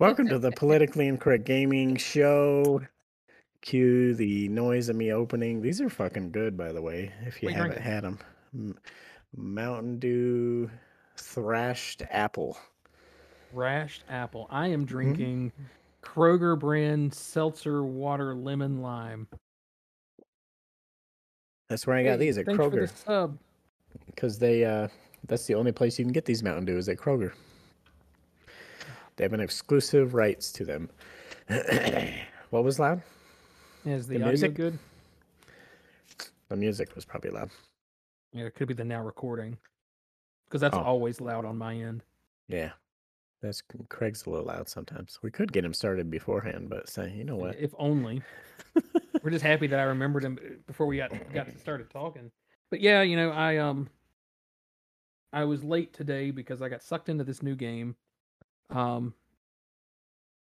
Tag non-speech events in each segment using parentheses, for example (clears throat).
Welcome to the (laughs) Politically Incorrect Gaming Show. Cue the noise of me opening. These are fucking good, by the way, if you haven't had them. Mountain Dew Thrashed Apple. Thrashed apple. I am Mm-hmm. drinking Kroger brand seltzer water lemon lime. That's where I got Hey, these at Kroger the because they uh that's the only place you can get these Mountain Dew is at Kroger. They have an exclusive rights to them. (clears throat) what was loud? Is the, The audio music? good? The music was probably loud. Yeah, it could be the now recording. Because that's Oh. always loud on my end. Yeah. That's Craig's a little loud sometimes. We could get him started beforehand, but say, you know what? If only. We're just happy that I remembered him uh, before we got got started talking. But yeah, you know, I um I was late today because I got sucked into this new game. Um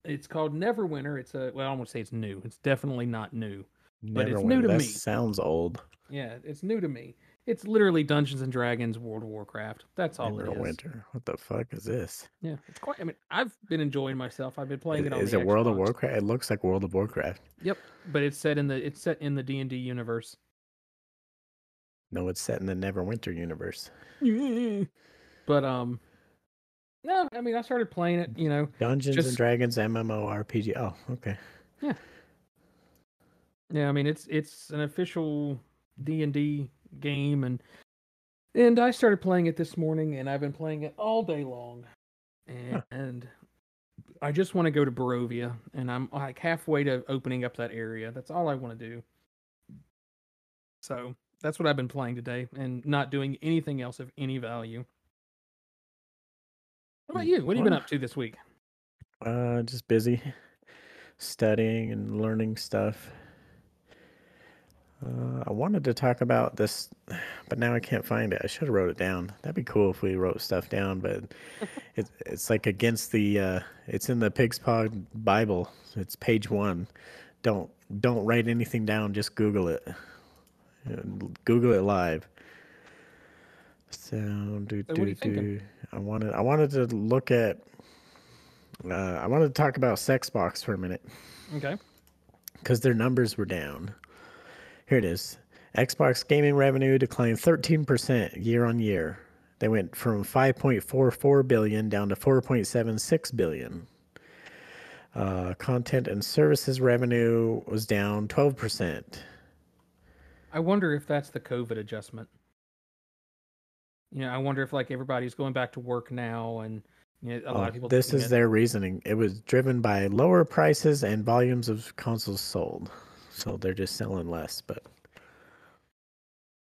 it's called Neverwinter. It's a well, I don't want to say it's new. It's definitely not new. but it's new to that me. Sounds old. Yeah, it's new to me. It's literally Dungeons and Dragons World of Warcraft. That's all it is. Neverwinter. What the fuck is this? Yeah, it's quite I mean, I've been enjoying myself. I've been playing Is, it on is it World of Warcraft? It looks like World of Warcraft. Yep, but it's set in the it's set in the D&D universe. No, it's set in the Neverwinter universe. (laughs) but um no, I mean I started playing it, you know. Dungeons Just- and Dragons MMORPG. Oh, okay. Yeah, Yeah, I mean it's it's an official D&D game and and I started playing it this morning and I've been playing it all day long. And, Huh. and I just want to go to Barovia and I'm like halfway to opening up that area. That's all I want to do. So, that's what I've been playing today and not doing anything else of any value. What about you? What have you been up to this week? Uh, just busy studying and learning stuff. Uh, I wanted to talk about this, but now I can't find it. I should have wrote it down. That'd be cool if we wrote stuff down, but (laughs) it's it's like against the. Uh, it's in the Pig's Paw Bible. It's page one. Don't don't write anything down. Just Google it. Google it live. So do So do do. I wanted I wanted to look at. Uh, I wanted to talk about Sexbox for a minute Okay. because their numbers were down. Here it is. Xbox gaming revenue declined 13% year on year. They went from 5.44 billion down to 4.76 billion. Uh, content and services revenue was down 12%. I wonder if that's the COVID adjustment. You know, I wonder if like everybody's going back to work now, and you know, a lot Oh, of people. this is it- their reasoning. It was driven by lower prices and volumes of consoles sold. So they're just selling less, but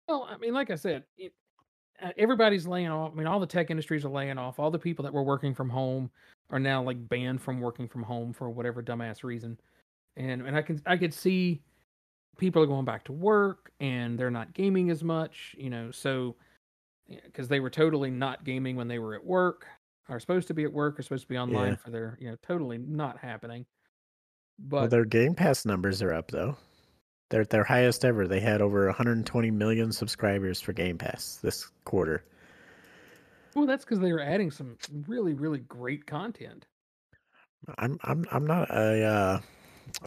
Well, I mean, like I said, it, uh, everybody's laying off. I mean, all the tech industries are laying off. All the people that were working from home are now like banned from working from home for whatever dumbass reason. And and I can I could see people are going back to work and they're not gaming as much, you know. So because they were totally not gaming when they were at work, are supposed to be at work, are supposed to be online Yeah. for their, you know, totally not happening. well, But their Game Pass numbers are up though. They're at their highest ever. They had over 120 million subscribers for Game Pass this quarter. well, that's because they were adding some really really great content. I'm I'm I'm not a uh,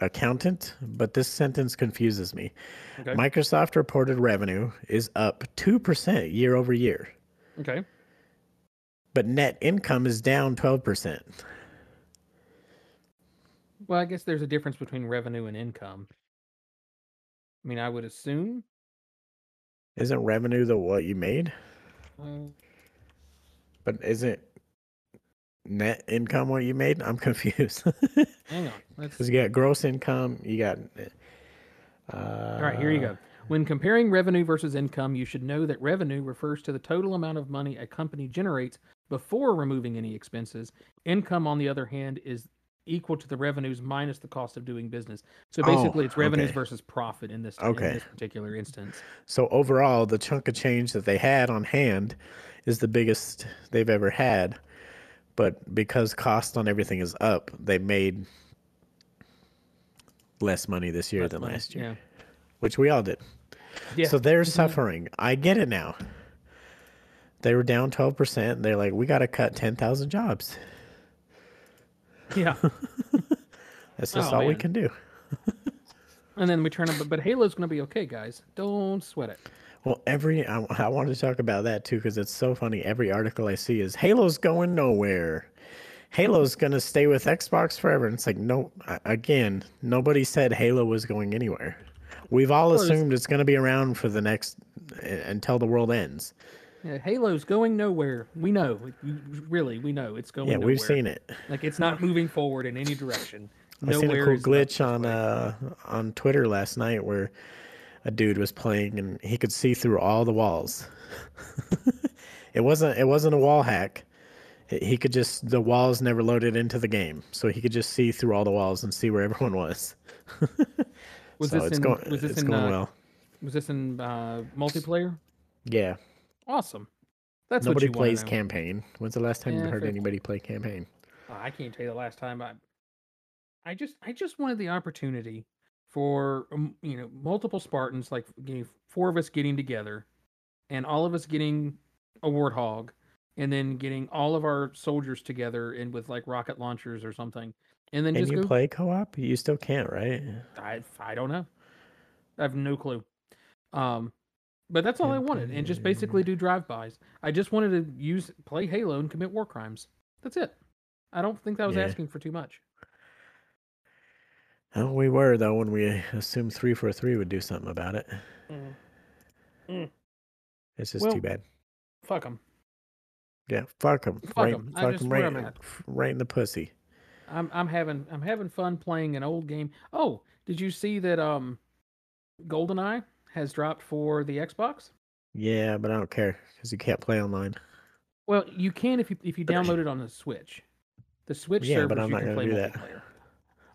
accountant, but this sentence confuses me. Okay. Microsoft reported revenue is up two percent year over year, okay. but net income is down 12 percent. Well, I guess there's a difference between revenue and income. I mean, I would assume. Isn't revenue the what you made? Uh, But isn't net income what you made? I'm (laughs) confused. hang on. Let's, Because you got gross income, you got. Uh, all right, here you go. When comparing revenue versus income, you should know that revenue refers to the total amount of money a company generates before removing any expenses. Income, on the other hand, is equal to the revenues minus the cost of doing business. So Oh, basically, it's revenues okay. versus profit in this Okay. in this particular instance. So overall, the chunk of change that they had on hand is the biggest they've ever had. But because cost on everything is up, they made less money this year Less than money, last year, Yeah. which we all did. Yeah. So they're suffering. I get it now. They were down 12%. They're like, we got to cut 10,000 jobs. yeah. (laughs) That's just Oh, all we can do. And then we turn up, but Halo's going to be okay, guys. Don't sweat it. Well, every I, I wanted to talk about that too because it's so funny. Every article I see is Halo's going nowhere. Halo's gonna stay with Xbox forever. And it's like no, again, nobody said Halo was going anywhere. We've all assumed it's gonna be around for the next until the world ends. Yeah, Halo's going nowhere. We know. Really, we know it's going Yeah, nowhere. we've seen it. Like it's not moving forward in any direction. I seen a cool glitch on uh on Twitter last night where a dude was playing and he could see through all the walls. (laughs) it wasn't it wasn't a wall hack. He- He could just the walls never loaded into the game, so he could just see through all the walls and see where everyone was. (laughs) Was so this it's in- going was this it's in, going uh, well. Was this in uh, multiplayer? Yeah. Awesome. That's Nobody what you wanna plays campaign. When's the last time you heard fair. anybody play campaign? Oh, I can't tell you the last time I. I just I just wanted the opportunity for um, you know multiple Spartans like you know, four of us getting together, and all of us getting a warthog, and then getting all of our soldiers together and with like rocket launchers or something, and then Can just you go. play co-op? You still can't, right? I I don't know. I have no clue. Um, but that's all I wanted, and just basically do drive-bys. I just wanted to use play Halo and commit war crimes. That's it. I don't think that was Yeah. asking for too much. Oh, we were though when we assumed three four three would do something about it. Mm. It's just Well, too bad. Fuck them. Yeah, fuck them. fuck right, 'em. I fuck just 'em where right, right in the pussy. I'm I'm having I'm having fun playing an old game. Oh, did you see that um GoldenEye has dropped for the Xbox? Yeah, but I don't care because you can't play online. Well, you can if you if you download it on the Switch. The (clears throat) Switch Yeah, but I'm you not can gonna play do that.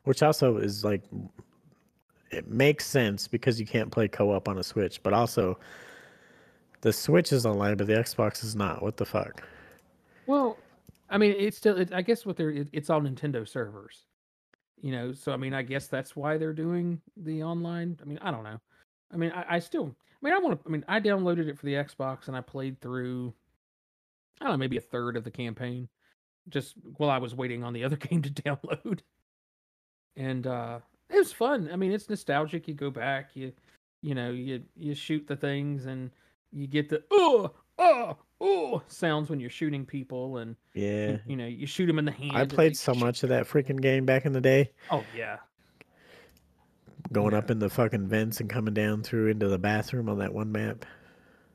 Which also is like, it makes sense because you can't play co-op on a Switch, but also the Switch is online, but the Xbox is not. What the fuck? Well, I mean, it's still. It, I guess what they're. It, it's all Nintendo servers. You know, so I mean, I guess that's why they're doing the online. I mean, I don't know. I mean, I, I still. I mean, I want to. I mean, I downloaded it for the Xbox and I played through. I don't know, maybe a third of the campaign, just while I was waiting on the other (laughs) game to download. And uh it was fun. I mean, it's nostalgic. You go back, you, you know, you you shoot the things and you get the oh oh oh sounds when you're shooting people and Yeah, you, you know you shoot them in the hand. I played so much of that freaking game back in the day, Oh yeah, going Yeah. up in the fucking vents and coming down through into the bathroom on that one map.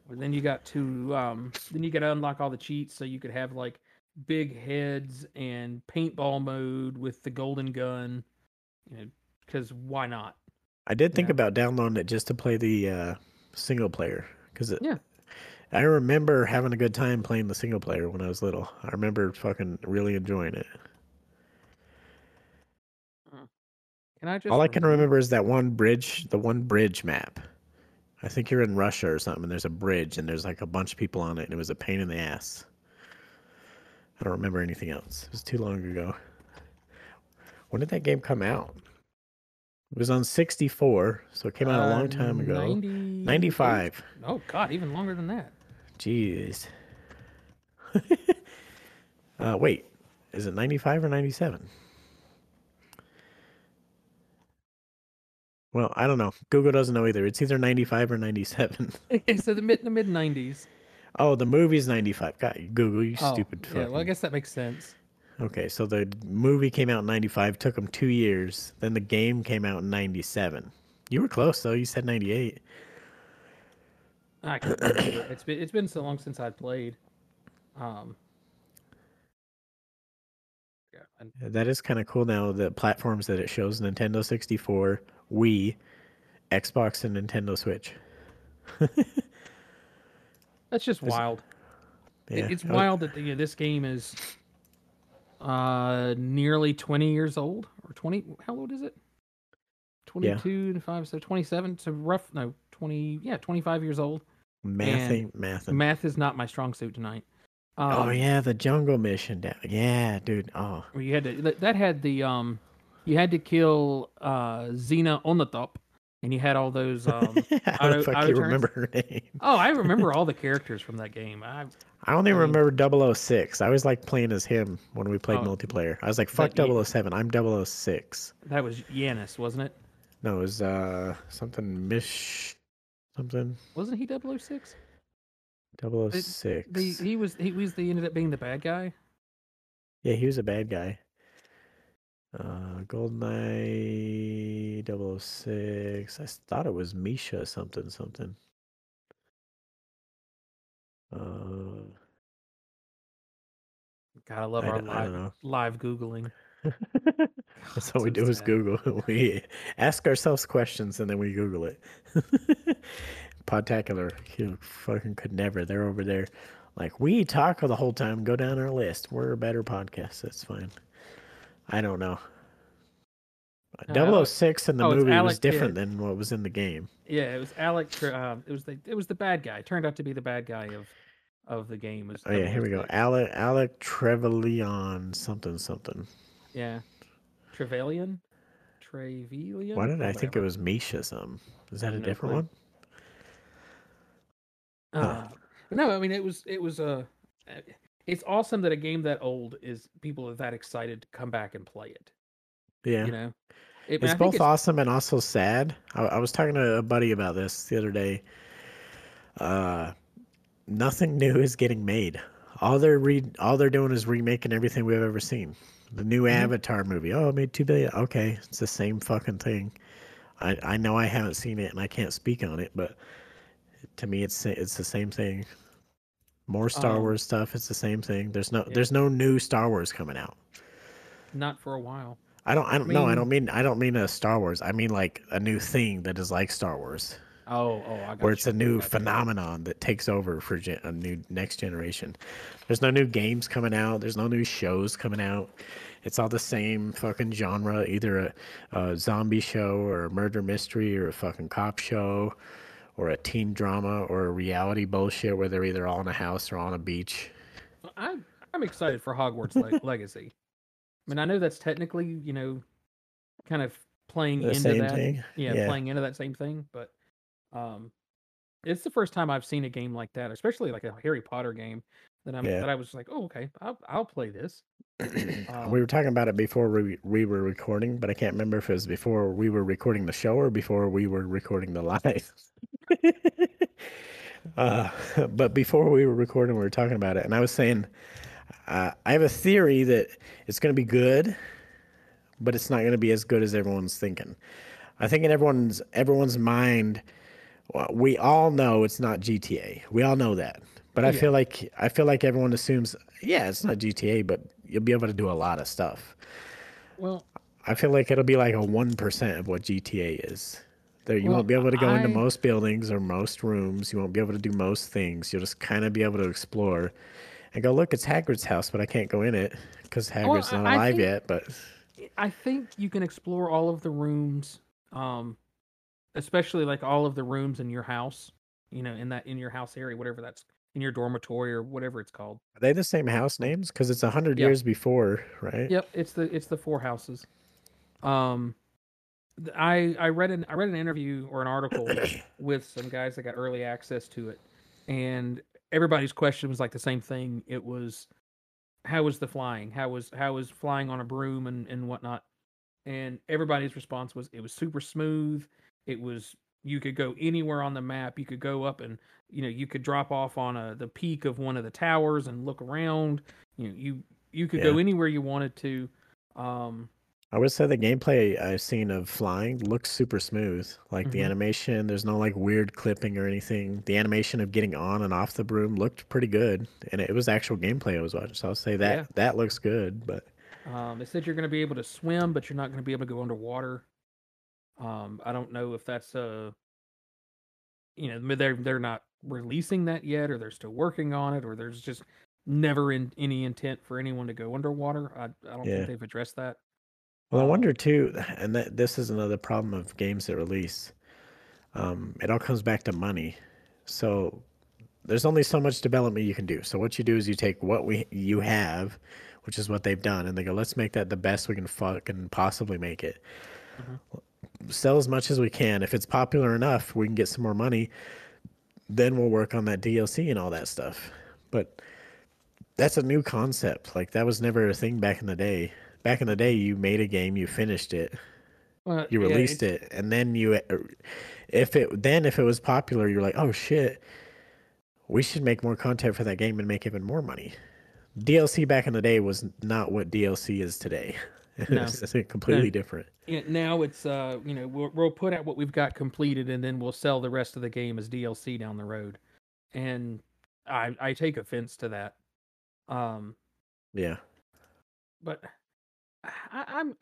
But then you got to um then you got to unlock all the cheats so you could have like big heads and paintball mode with the golden gun. You know, because why not? I did think Yeah. about downloading it just to play the uh, single player because Yeah. I remember having a good time playing the single player when I was little. I remember fucking really enjoying it. Can I just All I can read- remember is that one bridge, the one bridge map. I think you're in Russia or something. And there's a bridge and there's like a bunch of people on it, and it was a pain in the ass. I don't remember anything else. It was too long ago. When did that game come out? It was on 64, so it came out a long time Uh, ago. 98? 95. Oh God, even longer than that. Jeez. (laughs) uh, wait, is it 95 or 97? Well, I don't know. Google doesn't know either. It's either 95 or 97. (laughs) Okay, so the mid the mid nineties. oh, the movie's 95. God, Google, you Oh, stupid yeah. Well, I guess that makes sense. Okay, so the movie came out in 95, took them two years. Then the game came out in 97. You were close, though. You said 98. I can't remember. it's been it's been so long since I played. Um. Yeah, and That is kind of cool now. The platforms that it shows Nintendo 64, Wii, Xbox, and Nintendo Switch. that's just wild. It- it's oh, wild that you know, this game is uh, nearly 20 years old or 20. How old is it? 22 to 5, so 27. So rough, no, 20, yeah, 25 years old. Mathing, mathing. Math is not my strong suit tonight. Um, oh yeah, the jungle mission. Down. Yeah, dude. Oh, you had to, that- had the, um, you had to kill uh, Xenia Onatopp, and you had all those. (laughs) Um, how the auto- fuck auto you turns? remember her name? oh, I remember (laughs) all the characters from that game. I, I only I mean- remember 006. I always liked playing as him when we played Oh, multiplayer. I was like, fuck that Ye- 007. I'm 006. that was Yanis, wasn't it? No, it was uh something Mish something Wasn't he 006? 006. The, he was he was the ended up being the bad guy. Yeah, he was a bad guy. Uh Goldeneye 006. I thought it was Misha something something. Uh I love I our d- I don't live live googling. (laughs) That's all we do is. Google. (laughs) We ask ourselves questions and then we Google it. (laughs) Podtacular, you fucking could never. They're over there, like we talk the whole time. Go down our list. We're a better podcast. That's fine. I don't know. Uh, 006 in the oh, movie was different Kidd. than what was in the game. Yeah, it was Alec. Uh, it was the it was the bad guy. Turned out to be the bad guy of of the game. Was Oh yeah, here we go. Alec Alec Trevelyan something something. Yeah, Trevelyan. Trevelyan. Why did I think it was Misha? Some is that a different one? Uh, but no, I mean it was it was uh, it's awesome that a game that old is people are that excited to come back and play it. Yeah. You know, It- It's both awesome and also sad. I, I was talking to a buddy about this the other day. Uh, nothing new is getting made. All they're re- all they're doing is remaking everything we've ever seen. The new Mhm. Avatar movie. Oh, it made two billion. Okay, it's the same fucking thing. I I know I haven't seen it and I can't speak on it, but to me, it's it's the same thing. More Star Um, Wars stuff. It's the same thing. There's no Yeah. there's no new Star Wars coming out. not for a while. I don't I don't no I mean- don't mean I don't mean a Star Wars. I mean like a new thing that is like Star Wars, Oh, oh, I got where it's a new phenomenon that takes over for gen- a new next generation. There's no new games coming out. There's no new shows coming out. It's all the same fucking genre, either a, a zombie show or a murder mystery or a fucking cop show or a teen drama or a reality bullshit where they're either all in a house or on a beach. I'm I'm excited for Hogwarts Le- (laughs) Legacy. I mean, I know that's technically, you know, kind of playing The into same that. thing. Yeah, Yeah. playing into that same thing, but um it's the first time I've seen a game like that, especially like a Harry Potter game that I'm Yeah. that I was like, "Oh, okay. I'll I'll play this." (clears throat) Um, we were talking about it before we we were recording, but I can't remember if it was before we were recording the show or before we were recording the live. (laughs) uh, (laughs) but before we were recording, we were talking about it, and I was saying uh, I have a theory that it's going to be good, but it's not going to be as good as everyone's thinking. I think in everyone's everyone's mind, we all know it's not GTA. We all know that. But I Yeah. feel like I feel like everyone assumes, yeah, it's not GTA, but you'll be able to do a lot of stuff. well, I feel like it'll be like a one percent of what GTA is. There, you Well, won't be able to go into most buildings or most rooms. You won't be able to do most things. You'll just kind of be able to explore and go, look, it's Hagrid's house, but I can't go in it because Hagrid's I- not I alive think- yet. But I think you can explore all of the rooms, um, especially like all of the rooms in your house. You know, in that in your house area, whatever that's in your dormitory or whatever it's called. are they the same house names? Because it's a hundred Yeah. years before, right? Yep, it's the it's the four houses. Um, I I read an I read an interview or an article (coughs) with some guys that got early access to it, and everybody's question was like the same thing. It was, how was the flying? How was how was flying on a broom and and whatnot? And everybody's response was it was super smooth. It was you could go anywhere on the map. You could go up and you know you could drop off on a the peak of one of the towers and look around. You know you you could go anywhere you wanted to. Um, I would say the gameplay I've seen of flying looks super smooth. Like the Mhm. animation, there's no like weird clipping or anything. The animation of getting on and off the broom looked pretty good, and it was actual gameplay I was watching. So I'll say that Yeah. that looks good. But Um, they said you're going to be able to swim, but you're not going to be able to go underwater. Um, I don't know if that's uh, you know, they're they're not releasing that yet, or they're still working on it, or there's just never in any intent for anyone to go underwater. I, I don't Yeah. think they've addressed that. Well, I Um, wonder too, (sighs) and that this is another problem of games that release. Um, it all comes back to money. So there's only so much development you can do. So what you do is you take what we you have, which is what they've done, and they go, let's make that the best we can fucking possibly make it. Sell as much as we can. If it's popular enough, we can get some more money. Then we'll work on that DLC and all that stuff. But that's a new concept. Like that was never a thing back in the day. Back in the day, you made a game, you finished it, Well, you released it's- it, and then you, uh, if it then if it was popular, you're like, oh shit, we should make more content for that game and make even more money. DLC back in the day was not what DLC is today. No. (laughs) it's completely No. different. Yeah, now it's uh you know we'll, we'll put out what we've got completed and then we'll sell the rest of the game as DLC down the road, and I I take offense to that. Um, Yeah. but I, I'm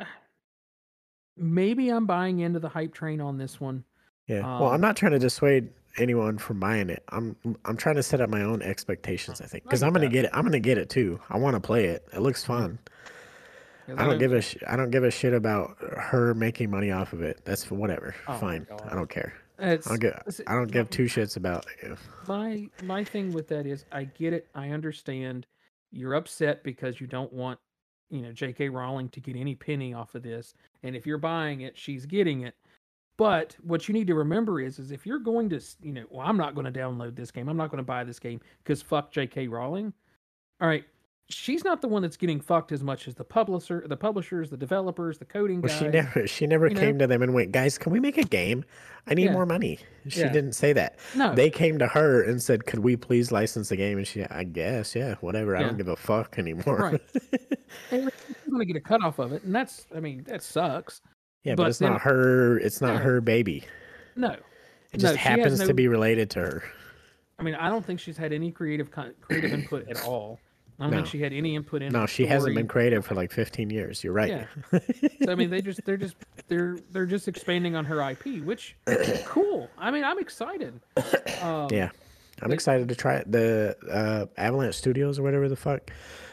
maybe I'm buying into the hype train on this one. Yeah. well, I'm Um, not trying to dissuade anyone from buying it. I'm I'm trying to set up my own expectations. I think because I'm gonna that. get it. I'm gonna get it too. I want to play it. It looks fun. 'cause I don't give a sh- I don't give a shit about her making money off of it. That's whatever. Oh Fine. I don't care. It's, I don't give I don't give two shits about it. my my thing with that is I get it. I understand. You're upset because you don't want, you know, J.K. Rowling to get any penny off of this. And if you're buying it, she's getting it. But what you need to remember is, is if you're going to, you know, well, I'm not going to download this game. I'm not going to buy this game because fuck J.K. Rowling. All right, she's not the one that's getting fucked as much as the publisher, the publishers, the developers, the coding Well, guys. she never she never you know? came to them and went, guys, can we make a game? I need Yeah. more money. She Yeah. didn't say that. No, They came to her and said, could we please license the game? And she, I guess, yeah, whatever. I don't give a fuck anymore. Right. (laughs) going to get a cut off of it, and that's, I mean, that sucks. yeah, but, But it's then- not her. It's not No. her baby. No, It just has happens no- to be related to her. I mean, I don't think she's had any creative creative input at all. I don't think she had any input in. No, she hasn't been creative for like 15 years. You're right. Yeah. (laughs) So I mean, they just they're just they're they're just expanding on her IP, which (coughs) cool. I mean, I'm excited. Um, Yeah. I'm Like- excited to try it. The uh, Avalanche Studios or whatever the fuck.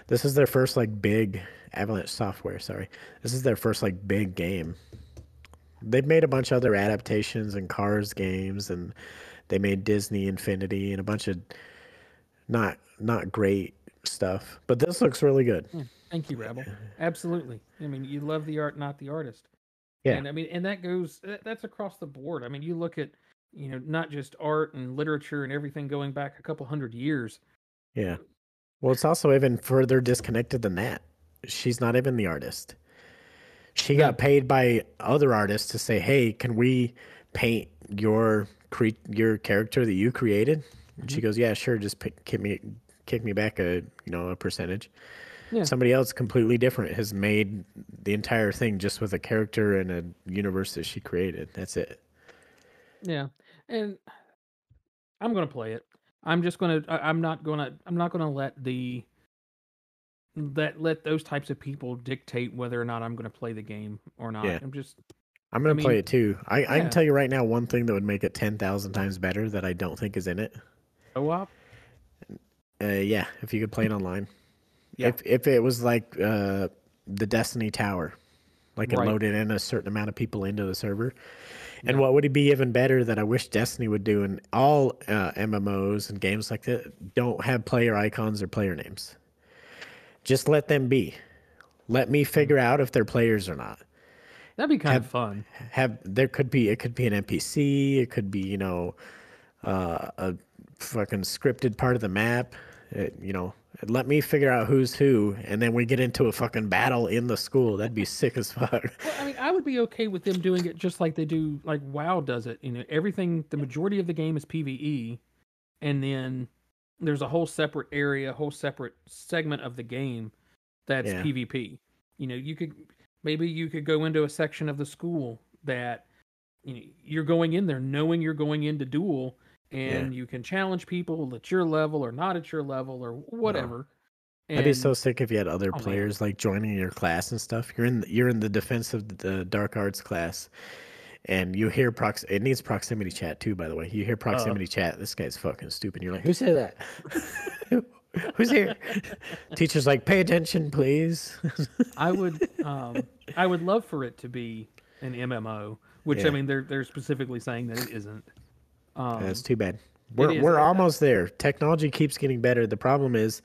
This is their first like big Avalanche software, sorry. This is their first like big game. They've made a bunch of other adaptations and Cars games and they made Disney Infinity and a bunch of not not great stuff. But this looks really good. Hmm. Thank you, Rebel. Absolutely. I mean, you love the art, not the artist. Yeah. And I mean, and that goes that's across the board. I mean, you look at you know not just art and literature and everything going back a couple hundred years. Yeah. Well, it's also even further disconnected than that. She's not even the artist. She got paid by other artists to say, "Hey, can we paint your cre- your character that you created?" And she mm-hmm. goes, "Yeah, sure. Just pick, kick me kick me back a you know a percentage." Yeah. Somebody else completely different has made the entire thing just with a character and a universe that she created. That's it. Yeah, and I'm gonna play it. I'm just gonna. I'm not gonna. I'm not gonna let the that let those types of people dictate whether or not I'm gonna play the game or not. Yeah. I'm just. I'm gonna I play it too. I, I can tell you right now one thing that would make it ten thousand times better that I don't think is in it. Co-op. Uh, yeah, if you could play it online. Yeah. If if it was like uh, the Destiny Tower, like it Right. loaded in a certain amount of people into the server. And Yeah. what would it be even better that I wish Destiny would do in all uh, MMOs and games like that? Don't have player icons or player names. Just let them be. Let me figure out if they're players or not. That'd be kind Have- of fun. Have there could be it could be an NPC. It could be you know uh, a fucking scripted part of the map. It, you know, let me figure out who's who, and then we get into a fucking battle in the school. That'd be sick as fuck. Well, I mean, I would be okay with them doing it just like they do, like WoW does it. You know, everything. The majority of the game is PVE, and then there's a whole separate area, a whole separate segment of the game that's Yeah. PvP. You know, you could maybe you could go into a section of the school that you know you're going in there knowing you're going into duel, and you can challenge people at your level or not at your level or whatever. I'd be so sick if you had other Oh, man. players like joining your class and stuff. You're in you're in the defense of the dark arts class, and you hear prox. It needs proximity chat too, by the way. You hear proximity chat. This guy's fucking stupid. You're like, who said that? (laughs) Who's here? (laughs) Teacher's like, pay attention, please. (laughs) I would um I would love for it to be an MMO, which Yeah. I mean they're they're specifically saying that it isn't. Um, That's too bad. We're we're almost there. Technology keeps getting better. The problem is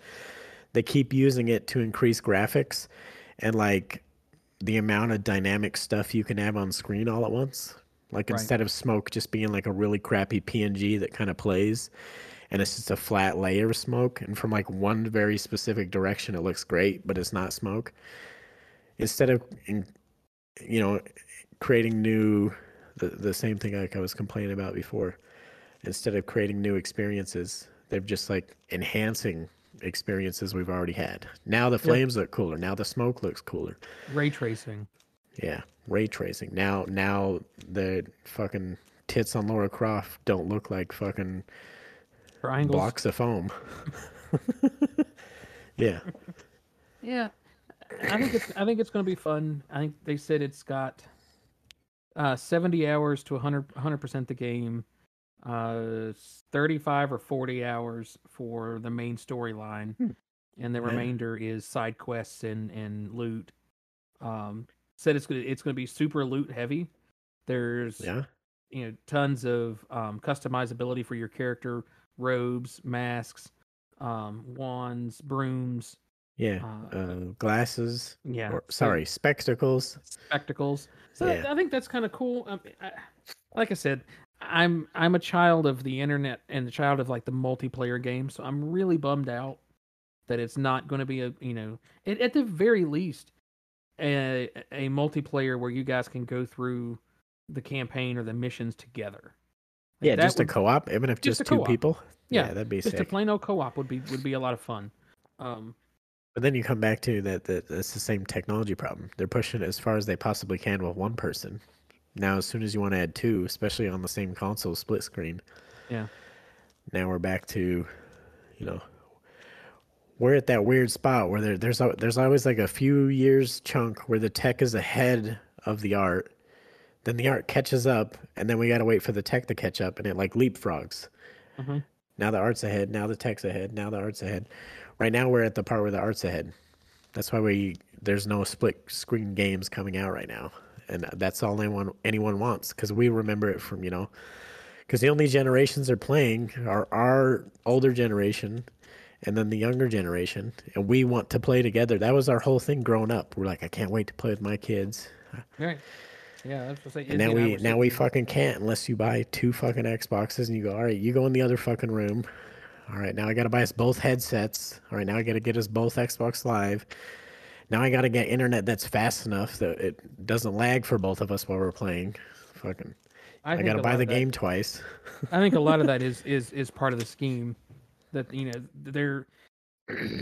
they keep using it to increase graphics and like the amount of dynamic stuff you can have on screen all at once. Like Right. instead of smoke just being like a really crappy PNG that kind of plays and it's just a flat layer of smoke and from like one very specific direction it looks great, but it's not smoke. Instead of in, you know creating new the, the same thing like I was complaining about before instead of creating new experiences, they're just like enhancing experiences we've already had. Now the flames look cooler. Now the smoke looks cooler. ray tracing. Yeah, ray tracing. Now, now the fucking tits on Lara Croft don't look like fucking Triangles. blocks of foam. (laughs) yeah, Yeah, I think it's I think it's going to be fun. I think they said it's got uh, 70 hours to 100 percent the game, uh, 35 or 40 hours for the main storyline, and the Yeah. remainder is side quests and and loot. Um, said it's gonna it's gonna be super loot heavy. There's yeah, you know tons of um, customizability for your character, robes, masks, um, wands, brooms. yeah. Uh, Uh, glasses. Yeah, Or, so- sorry, spectacles. spectacles. So Yeah. I think that's kind of cool. Um, I, like I said, I'm I'm a child of the internet and the child of like the multiplayer game, so I'm really bummed out that it's not going to be a you know at, at the very least a a multiplayer where you guys can go through the campaign or the missions together. Like, Yeah, just a co-op, even if just just, two co-op. people. Yeah, that'd be just a sick. plain old co-op would be would be a lot of fun. Um, But then you come back to that, that it's the same technology problem. They're pushing it as far as they possibly can with one person. Now, as soon as you want to add two, especially on the same console split screen, yeah, now we're back to, you know, we're at that weird spot where there, there's there's always like a few years chunk where the tech is ahead of the art, then the art catches up, and then we got to wait for the tech to catch up, and it like leapfrogs. Mhm. Now the art's ahead. Now the tech's ahead. Now the art's ahead. Right now we're at the part where the art's ahead. That's why we there's no split screen games coming out right now, and that's all anyone anyone wants because we remember it from you know, because the only generations are playing are our older generation, and then the younger generation, and we want to play together. That was our whole thing growing up. We're like, I can't wait to play with my kids, right. Yeah, that's the thing and now we now we fucking can't unless you buy two fucking Xboxes and you go, all right, you go in the other fucking room. All right, now I gotta buy us both headsets. All right, now I gotta get us both Xbox Live. Now I gotta get internet that's fast enough that it doesn't lag for both of us while we're playing. Fucking, I, think gotta buy the that- game twice. I think a lot of (laughs) that is is is part of the scheme that you know they're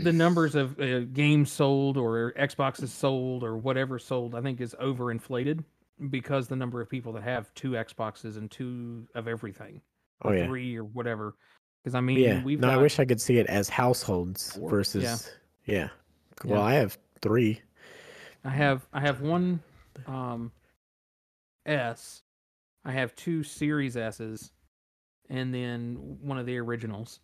the numbers of uh, games sold or Xboxes sold or whatever sold I think is overinflated because the number of people that have two Xboxes and two of everything Oh or yeah, three or whatever because I mean yeah. we've No, I wish I could see it as households Four, versus yeah. Well, Yeah. I have three. I have I have one um S I have two Series S's and then one of the originals.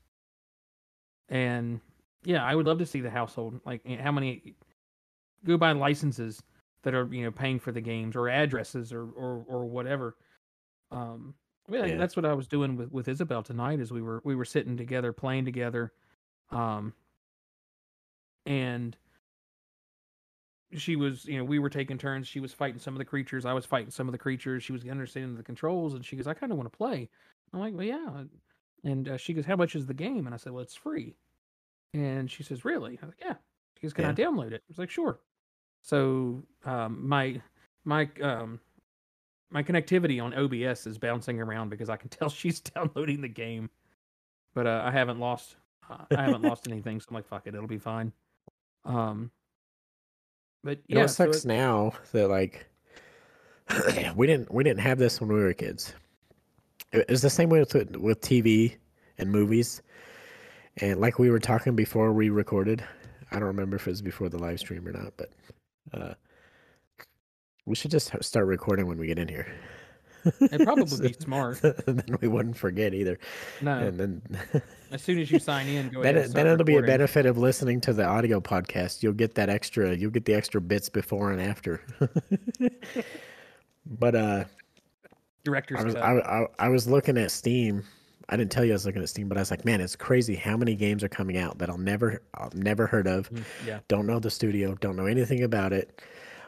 And yeah, I would love to see the household like eh, how many go by licenses that are, you know, paying for the games or addresses or or or whatever. Um yeah, Yeah. that's what I was doing with with Isabel tonight is we were we were sitting together playing together um and she was, you know, we were taking turns. She was fighting some of the creatures. I was fighting some of the creatures. She was understanding the controls, and she goes, "I kind of want to play." I'm like, "Well, yeah." And uh, she goes, "How much is the game?" And I said, "Well, it's free." And she says, "Really?" I was like, "Yeah." She goes, "Can I download it?" I was like, "Sure." So um, my my um, my connectivity on OBS is bouncing around because I can (laughs) tell she's downloading the game, but uh, I haven't lost uh, I haven't lost (laughs) anything. So I'm like, "Fuck it, it'll be fine." Um, but You know, yeah, it so sucks now that like (clears throat) we didn't we didn't have this when we were kids. It was the same way with with TV and movies, and like we were talking before we recorded. I don't remember if it was before the live stream or not, but uh, we should just start recording when we get in here. It'd probably be (laughs) smart. (laughs) then we wouldn't forget either. No, And then (laughs) as soon as you sign in, go then, ahead. then it'll be a benefit of listening to the audio podcast. You'll get that extra. You'll get the extra bits before and after. but uh, Director's I was. I, I, I was looking at Steam. I didn't tell you I was looking at Steam, but I was like, man, it's crazy how many games are coming out that I'll never I'll never heard of. Mm, yeah. Don't know the studio. Don't know anything about it.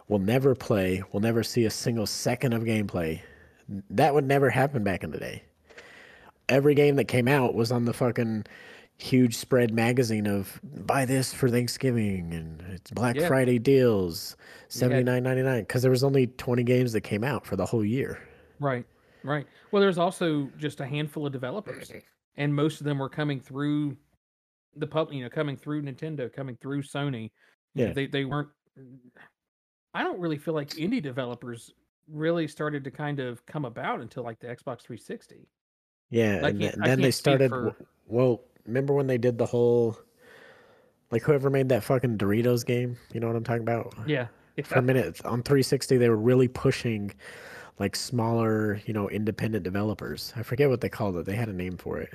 Will never play. Will never see a single second of gameplay. That would never happen back in the day. Every game that came out was on the fucking huge spread magazine of buy this for Thanksgiving and it's Black Yeah. Friday deals, seventy nine ninety nine. Because there was only twenty games that came out for the whole year. Right, right. Well, there's also just a handful of developers, and most of them were coming through the pub. You know, coming through Nintendo, coming through Sony. You know, Yeah. they they weren't. I don't really feel like indie developers really started to kind of come about until like the Xbox 360. Yeah, and then, then they started. for- Well, remember when they did the whole, like whoever made that fucking Doritos game? You know what I'm talking about? Yeah, For a minute on 360, they were really pushing, like smaller, you know, independent developers. I forget what they called it. They had a name for it.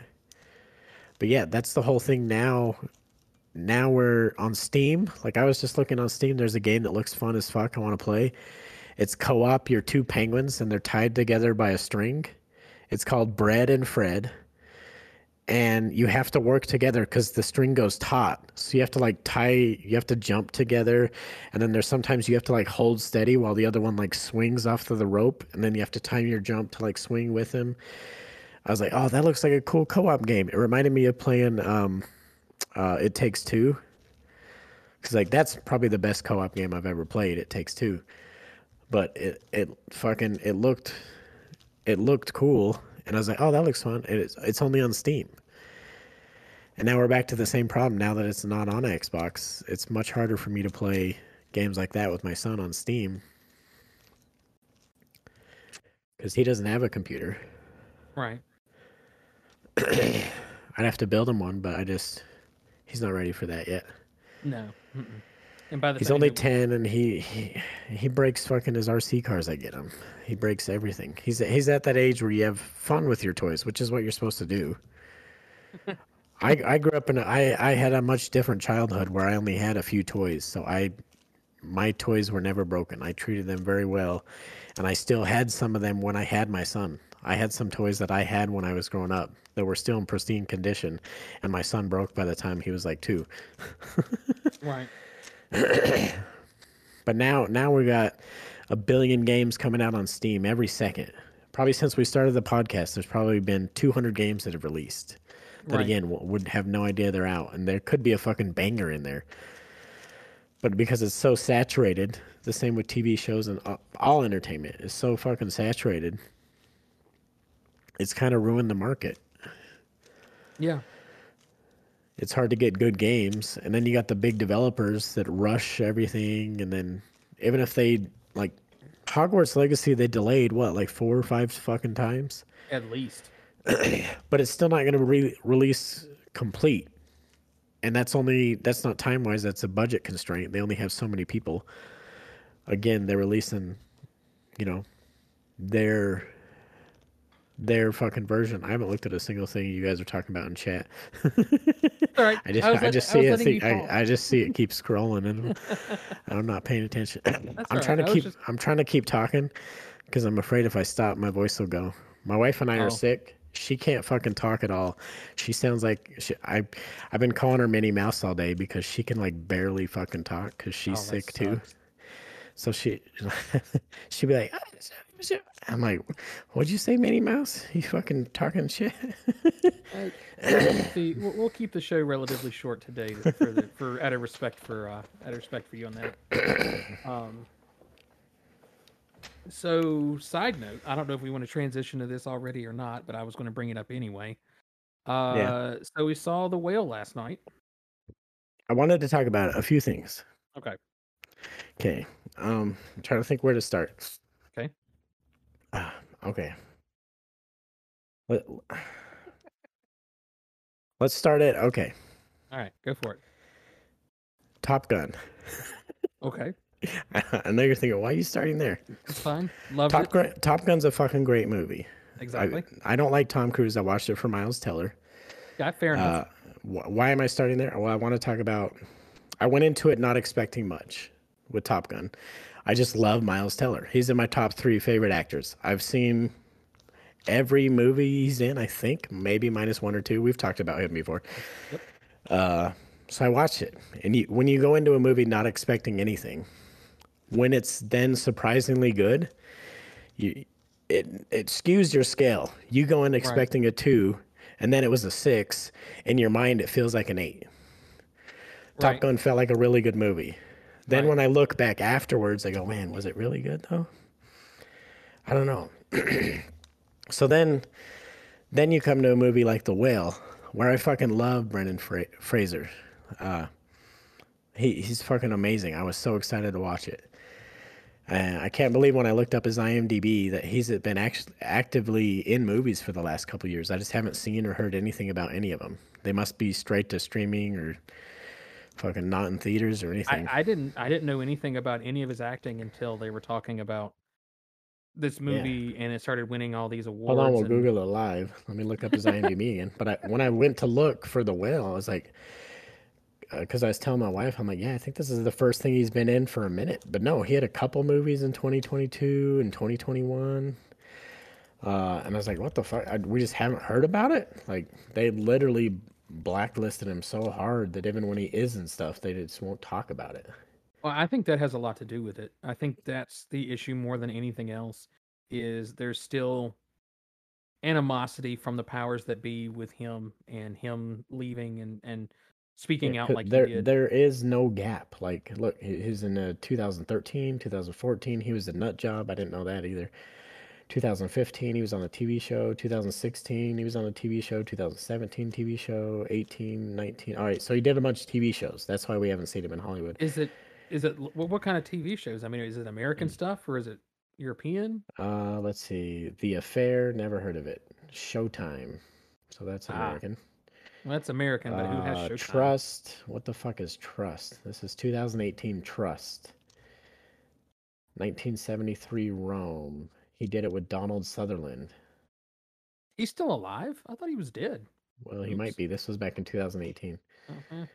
But yeah, that's the whole thing now. Now we're on Steam. Like I was just looking on Steam. There's a game that looks fun as fuck. I want to play. It's co-op. You're two penguins and they're tied together by a string. It's called Bread and Fred. And you have to work together because the string goes taut. So you have to like tie, you have to jump together. And then there's sometimes you have to like hold steady while the other one like swings off to the rope. And then you have to time your jump to like swing with him. I was like, oh, that looks like a cool co op game. It reminded me of playing um, uh, It Takes Two. Because like that's probably the best co op game I've ever played. It Takes Two. But it, it fucking, it looked it looked cool. And i was like oh that looks fun. It's, it's only on steam. And now we're back to the same problem. Now that it's not on xbox it's much harder for me to play games like that with my son on steam. Because he doesn't have a computer. Right. (coughs) i'd have to build him one but i just he's not ready for that yet. No. Mm-mm. And by the he's only 10 and he, he he breaks fucking his rc cars i get him he breaks everything he's he's at that age where you have fun with your toys which is what you're supposed to do (laughs) I, I grew up in a, I, I had a much different childhood where I only had a few toys. So I my toys were never broken. I treated them very well. And I still had some of them when I had my son. I had some toys that I had when I was growing up that were still in pristine condition and my son broke by the time he was like 2. (laughs) right. (coughs) But now now we got a billion games coming out on Steam every second. Probably since we started the podcast, there's probably been 200 games that have released. That Right. again would have no idea they're out, and there could be a fucking banger in there. But because it's so saturated, the same with TV shows and all, all entertainment is so fucking saturated. It's kind of ruined the market. Yeah. It's hard to get good games and then you got the big developers that rush everything and then even if they like hogwarts legacy they delayed what like four or five fucking times? At least. (clears throat) but it's still not going to re- release complete. And that's only that's not time wise that's a budget constraint. They only have so many people. Again they're releasing you know their their fucking version i haven't looked at a single thing you guys are talking about in chat All right. (laughs) I just I, let- just I see it see. I, I just see it (laughs) keep scrolling and I'm not paying attention. (clears throat) I'm trying right. to keep just- I'm trying to keep talking because I'm afraid if I stop my voice will go. My wife and I Oh. are sick. She can't fucking talk at all. She sounds like she, I I've been calling her Minnie Mouse all day because she can like barely fucking talk because she's Oh, sick too. So she (laughs) she'd be like oh, I'm like, what'd you say, Minnie Mouse? (laughs) You fucking talking shit? Uh, we'll, keep the, we'll, we'll keep the show relatively short today for the, for out of respect for uh, out of respect for you on that. (clears throat) Um, so, side note, I don't know if we want to transition to this already or not, but I was going to bring it up anyway. Uh, So we saw the whale last night. I wanted to talk about a few things. Okay. Okay. Um, I'm trying to think where to start. Okay. Let, let's start it. Okay. All right. Go for it. Top Gun. Okay. (laughs) I know you're thinking, why are you starting there? It's fine. Love Top it. Gun, Top Gun's a fucking great movie. Exactly. I, I don't like Tom Cruise. I watched it for Miles Teller. yeah, fair enough. Uh, wh- why am I starting there? Well, I want to talk about. I went into it not expecting much with Top Gun. I just love Miles Teller. He's in my top three favorite actors. I've seen every movie he's in. I think maybe minus one or two. We've talked about him before. Uh, so I watched it, and you, when you go into a movie not expecting anything, when it's then surprisingly good, you it it skews your scale. You go in expecting a two, and then it was a six. In your mind, it feels like an eight. Top Gun felt like a really good movie. Then Right. when I look back afterwards, I go, man, was it really good though? I don't know. (clears throat) so then, then you come to a movie like The Whale, where I fucking love Brendan Fra- Fraser. Uh, he he's fucking amazing. I was so excited to watch it. And I can't believe when I looked up his IMDb that he's been act- actively in movies for the last couple years. I just haven't seen or heard anything about any of them. They must be straight to streaming or fucking not in theaters or anything. I, I didn't I didn't know anything about any of his acting until they were talking about this movie and it started winning all these awards. Hold on, we'll and- Google it live. Let me look up his IMDb again. But I, when I went to look for the whale, I was like, because I was telling my wife, I'm like, yeah, I think this is the first thing he's been in for a minute. But no, he had a couple movies in 2022 and 2021. Uh, and I was like, what the fuck? I, we just haven't heard about it. Like they literally blacklisted him so hard that even when he is and stuff, they just won't talk about it. Well, I think that has a lot to do with it. I think that's the issue more than anything else. Is there's still animosity from the powers that be with him and him leaving and and speaking Yeah, out like there there is no gap. Like, look, he's in uh, 2013, 2014. He was a nut job. I didn't know that either. 2015, he was on a TV show. 2016, he was on a TV show. 2017, TV show. 18, 19. All right, so he did a bunch of TV shows. That's why we haven't seen him in Hollywood. Is it is it what, what kind of TV shows? I mean, is it American Mm. stuff or is it European? Uh, let's see. The Affair, never heard of it. Showtime. So that's Ah, American. Well, that's American, but who has Uh, Showtime? Trust. What the fuck is Trust? This is 2018 Trust. 1973 Rome. He did it with Donald Sutherland. He's still alive? I thought he was dead. Well, he Oops. might be. This was back in 2018. Uh-huh.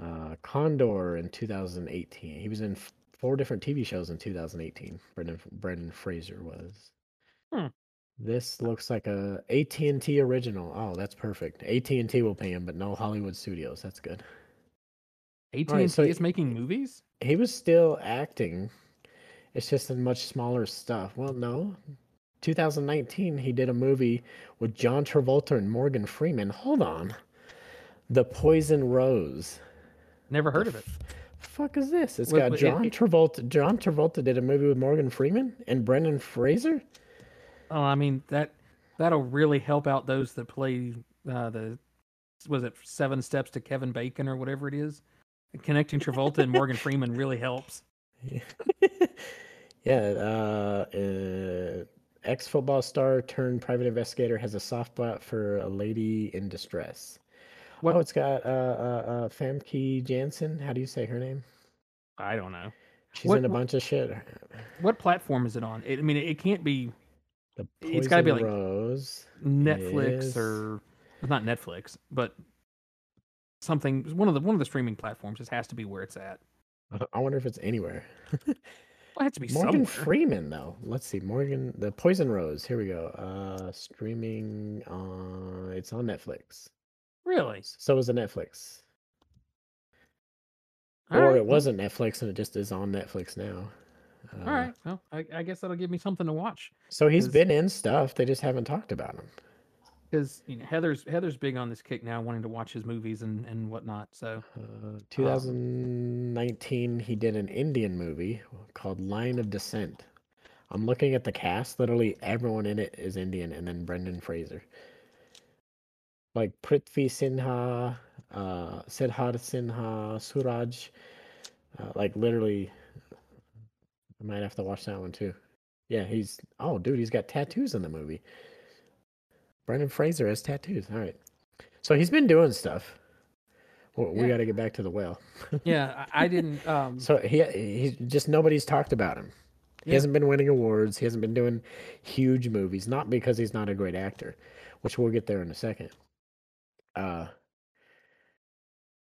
Uh, Condor in 2018. He was in f- four different TV shows in 2018. Brendan Brendan Fraser was. Hmm. This looks like a AT&T original. Oh, that's perfect. AT&T will pay him, but no Hollywood Studios. That's good. AT&T so is making movies? he was still acting. It's just in much smaller stuff. Well, no. 2019, he did a movie with John Travolta and Morgan Freeman. Hold on. The Poison Rose. Never heard of it. Fuck is this? It's Wait, got John it- Travolta. John Travolta did a movie with Morgan Freeman and Brendan Fraser. Oh, I mean that that'll really help out those that play uh, the was it Seven Steps to Kevin Bacon or whatever it is. Connecting Travolta and Morgan (laughs) Freeman really helps. (laughs) yeah, uh, uh, ex football star turned private investigator has a soft spot for a lady in distress. What- Oh, it's got uh, uh, uh, Famke Janssen. How do you say her name? I don't know She's What- in a what- bunch of shit. what platform is it on. It, I mean, it can't be The It's gotta be like Rose. Netflix is- or not Netflix, but something one of the one of the streaming platforms. Just has to be where it's at. I wonder if it's anywhere. (laughs) Well, to be Morgan somewhere. Freeman, though. Let's see. Morgan, the Poison Rose. Here we go. Uh, streaming on. It's on Netflix. Really? So is it Netflix, All or right, it wasn't Netflix and it just is on Netflix now. Uh, All right. Well, I, I guess that'll give me something to watch. So he's been in stuff. They just haven't talked about him. Because you know Heather's Heather's big on this kick now, wanting to watch his movies and and whatnot. So Uh, 2019, he did an Indian movie called Line of Descent. I'm looking at the cast. Literally everyone in it is Indian, and then Brendan Fraser. Like Prithvi Sinha, uh, Siddharth Sinha, Suraj. Uh, like literally, I might have to watch that one too. Yeah, he's. Oh, dude, he's got tattoos in the movie. Brendan Fraser has tattoos. All right. So he's been doing stuff. Well, we got to get back to the whale. (laughs) Yeah, I, didn't. Um, So he he just nobody's talked about him. He Yeah. hasn't been winning awards. He hasn't been doing huge movies. Not because he's not a great actor, which we'll get there in a second. Uh,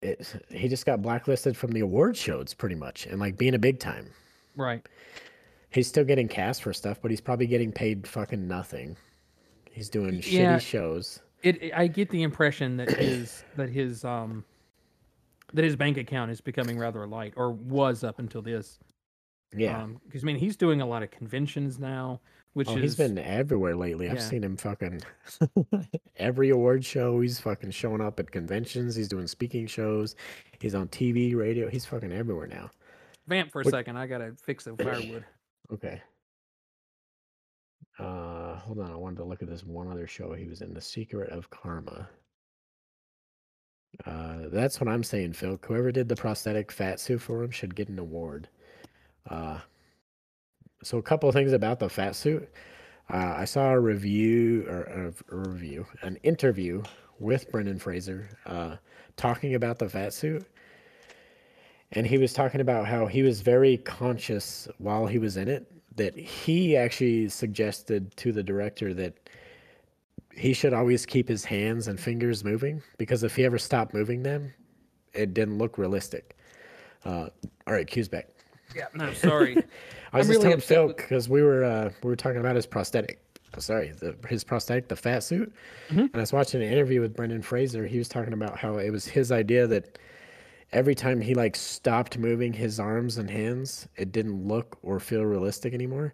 it, he just got blacklisted from the award shows pretty much, and like being a big time. right. He's still getting cast for stuff, but he's probably getting paid fucking nothing. He's doing Yeah. shitty shows. It, it- I get the impression that his (coughs) that his um that his bank account is becoming rather light, or was up until this. Yeah. Because I mean, he's doing a lot of conventions now, which oh, is he's been everywhere lately. I've seen him fucking (laughs) every award show. He's fucking showing up at conventions. He's doing speaking shows. He's on TV, radio. He's fucking everywhere now. vamp for a What- second. I gotta fix the (coughs) firewood. Okay. Uh, hold on. I wanted to look at this one other show he was in, The Secret of Karma. Uh, that's what I'm saying, Phil. Whoever did the prosthetic fat suit for him should get an award. Uh, so a couple of things about the fat suit. Uh, I saw a review or a, review, an interview with Brendan Fraser, uh, talking about the fat suit, and he was talking about how he was very conscious while he was in it that he actually suggested to the director that he should always keep his hands and fingers moving because if he ever stopped moving them, it didn't look realistic. Uh, all right, Q's back. Yeah, no, sorry. (laughs) I was I'm just really telling upset Phil with- because we were uh, we were talking about his prosthetic. Sorry, the, his prosthetic, the fat suit. Mm-hmm. And I was watching an interview with Brendan Fraser. He was talking about how it was his idea that every time he like stopped moving his arms and hands, it didn't look or feel realistic anymore.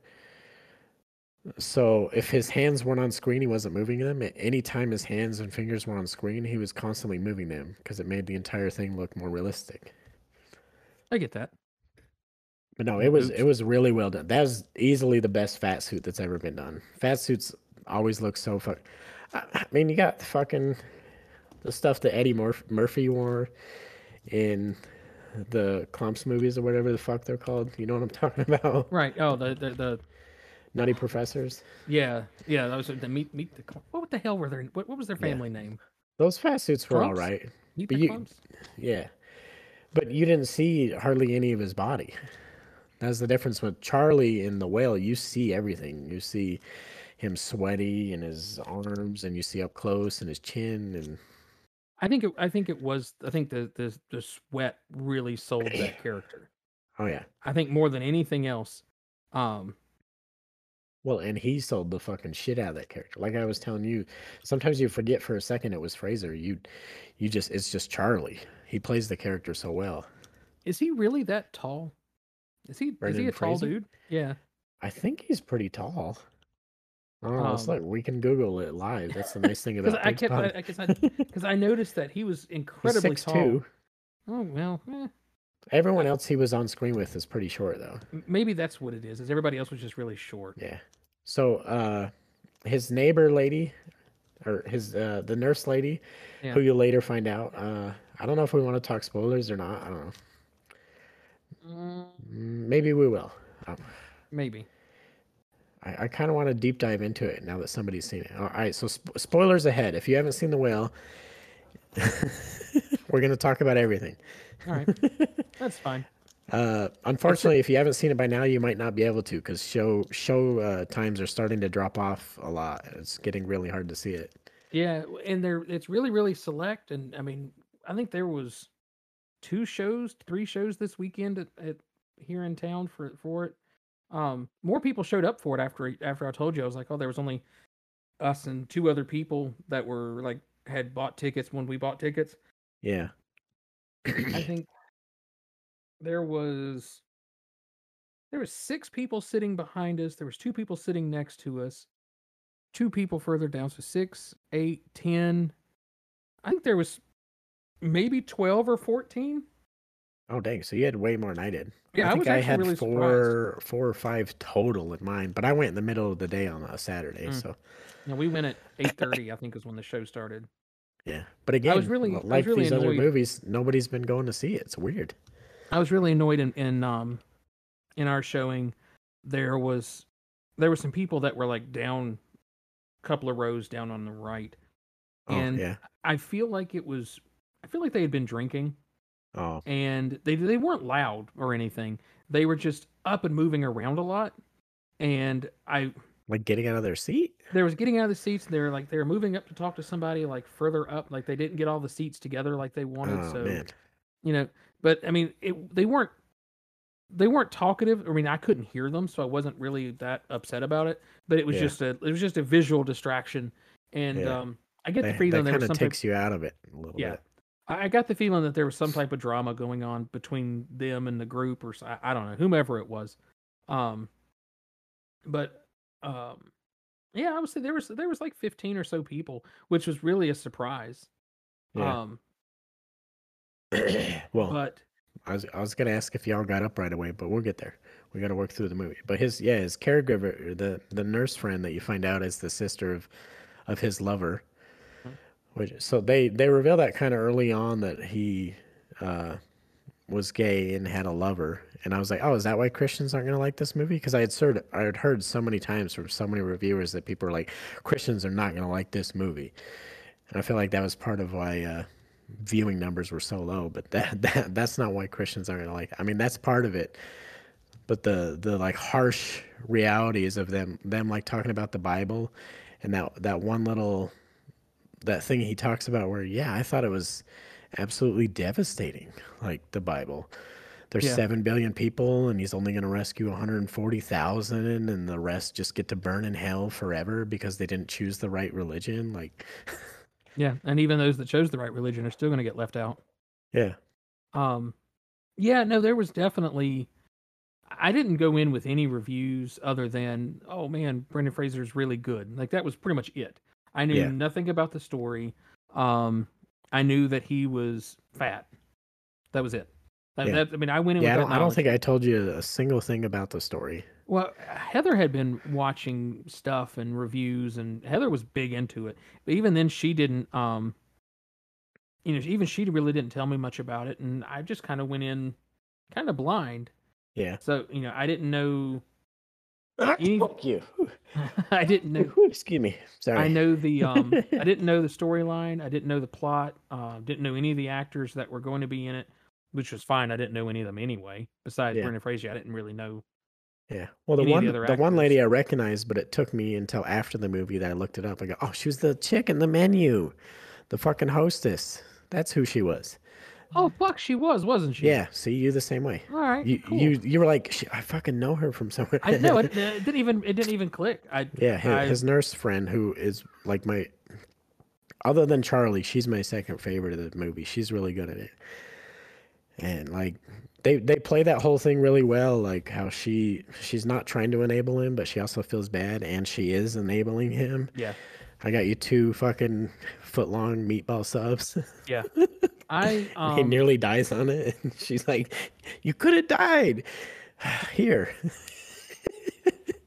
So if his hands weren't on screen, he wasn't moving them. At any time his hands and fingers were on screen, he was constantly moving them because it made the entire thing look more realistic. I get that. But no, it was Oops. it was really well done. That was easily the best fat suit that's ever been done. Fat suits always look so fuck. I, I mean, you got the fucking the stuff that Eddie Murphy wore in the Klumps movies or whatever the fuck they're called. You know what I'm talking (laughs) about? Right. Oh, the the, the Nutty Professors. yeah yeah. Those the meet meet the what the hell were their what, what was their Yeah. family name? Those fat suits were all Klumps? right. Meet But the you- Klumps? Yeah, but you didn't see hardly any of his body. That's the difference with Charlie in the whale. You see everything. You see him sweaty in his arms, and you see up close and his chin, and I think it, I think it was I think the the the sweat really sold that (coughs) character. oh yeah. I think more than anything else. Um, Well, and he sold the fucking shit out of that character. Like I was telling you, sometimes you forget for a second it was Fraser. You, you just it's just Charlie. He plays the character so well. is he really that tall? Is he is he Brendan a tall dude? Yeah. I think he's pretty tall. I don't know. Um. We can Google it live. That's the nice thing (laughs) about I kept Pod. because I because (laughs) I noticed that he was He's incredibly six tall. two. Oh well, eh, Everyone else he was on screen with is pretty short though. maybe that's what it is. Is everybody else was just really short? Yeah. So uh his neighbor lady or his uh the nurse lady Yeah. who you later find out uh I don't know if we want to talk spoilers or not. I don't know. Mm, Maybe we will. Um, maybe. I, I kind of want to deep dive into it now that somebody's seen it. All right, so sp- spoilers ahead. If you haven't seen the whale, (laughs) we're going to talk about everything. All right, (laughs) that's fine. Uh, unfortunately, if you haven't seen it by now, you might not be able to because show show uh, times are starting to drop off a lot. It's getting really hard to see it. Yeah, and they're it's really really select, and I mean, I think there was two shows, three shows this weekend at, at here in town for for it. Um, more people showed up for it after after I told you. I was like, oh, there was only us and two other people that were like had bought tickets when we bought tickets. Yeah, I think there was there was six people sitting behind us. There was two people sitting next to us. Two people further down, so six, eight, ten. I think there was maybe twelve or fourteen. Oh dang! So you had way more than I did. Yeah, I I think was I, had really surprised. four, four or five total in mine, but I went in the middle of the day on a Saturday. Mm. So yeah, we went at (coughs) eight thirty. I think is when the show started. yeah, but again, was really- I was like really these other movies, nobody's been going to see it. It's weird. I was really annoyed in, in um in our showing. There was there were some people that were like down a couple of rows down on the right. Oh And yeah, I feel like it was I feel like they had been drinking Oh, and they they weren't loud or anything. They were just up and moving around a lot. And I like getting out of their seat? there was getting out of the seats. They were like they were moving up to talk to somebody like further up. Like they didn't get all the seats together like they wanted. Oh so man. you know, but I mean, it, they weren't they weren't talkative. I mean, I couldn't hear them, so I wasn't really that upset about it. But it was Yeah. just a it was just a visual distraction, and Yeah. um, I get the feeling that kind of takes you out of it a little Yeah. bit. I got the feeling that there was some type of drama going on between them and the group, or I don't know, whomever it was. Um, but um, yeah, I would say there was there was like fifteen or so people, which was really a surprise. Yeah. Um, (clears throat) well, but I was I was gonna ask if y'all got up right away, but we'll get there. We got to work through the movie. But his yeah, his caregiver, the the nurse friend that you find out is the sister of of his lover. Which so they they reveal that kind of early on that he uh, was gay and had a lover, and I was like, oh, is that why Christians aren't gonna like this movie? Because I had heard I had heard so many times from so many reviewers that people are like, Christians are not gonna like this movie, and I feel like that was part of why. Uh, viewing numbers were so low but (laughs) that, that that's not why christians aren't gonna like i mean that's part of it but the the like harsh realities of them them like talking about the bible and that that one little that thing he talks about where yeah i thought it was absolutely devastating like the bible there's Yeah. 7 billion people and he's only going to rescue 140,000 and the rest just get to burn in hell forever because they didn't choose the right religion like (laughs) yeah, and even those that chose the right religion are still going to get left out. yeah Um, yeah, no, there was definitely. I didn't go in with any reviews other than, oh man, Brendan Fraser's really good. Like that was pretty much it. I knew Yeah. nothing about the story. Um, I knew that he was fat. That was it. That, Yeah. that- I mean, I went in yeah I don't, I don't think i told you a single thing about the story Well, Heather had been watching stuff and reviews, and Heather was big into it. But even then, she didn't. Um, you know, even she really didn't tell me much about it, and I just kind of went in, kind of blind. yeah So you know, I didn't know. Any- fuck you (laughs) I didn't know. excuse me sorry I know the. Um, (laughs) I didn't know the storyline. I didn't know the plot. Uh, didn't know any of the actors that were going to be in it, which was fine. I didn't know any of them anyway. Besides Yeah. Brendan Fraser, I didn't really know. Yeah. Well, the one the the, one lady I recognized, but it took me until after the movie that I looked it up. I go, "Oh, she was the chick in the menu, the fucking hostess. That's who she was." Oh fuck, she was, wasn't she? Yeah. See, you the same way. All right. You cool. you you were like, I fucking know her from somewhere. I know it, (laughs) it didn't even it didn't even click. I yeah, his, I- his nurse friend, who is like my, other than Charlie, she's my second favorite of the movie. She's really good at it, and like they they play that whole thing really well. Like how she she's not trying to enable him, but she also feels bad, and she is enabling him. yeah I got you two fucking foot long meatball subs. yeah. (laughs) I (laughs) he um nearly dies on it, and she's like, "You could have died." (sighs) Here, (laughs)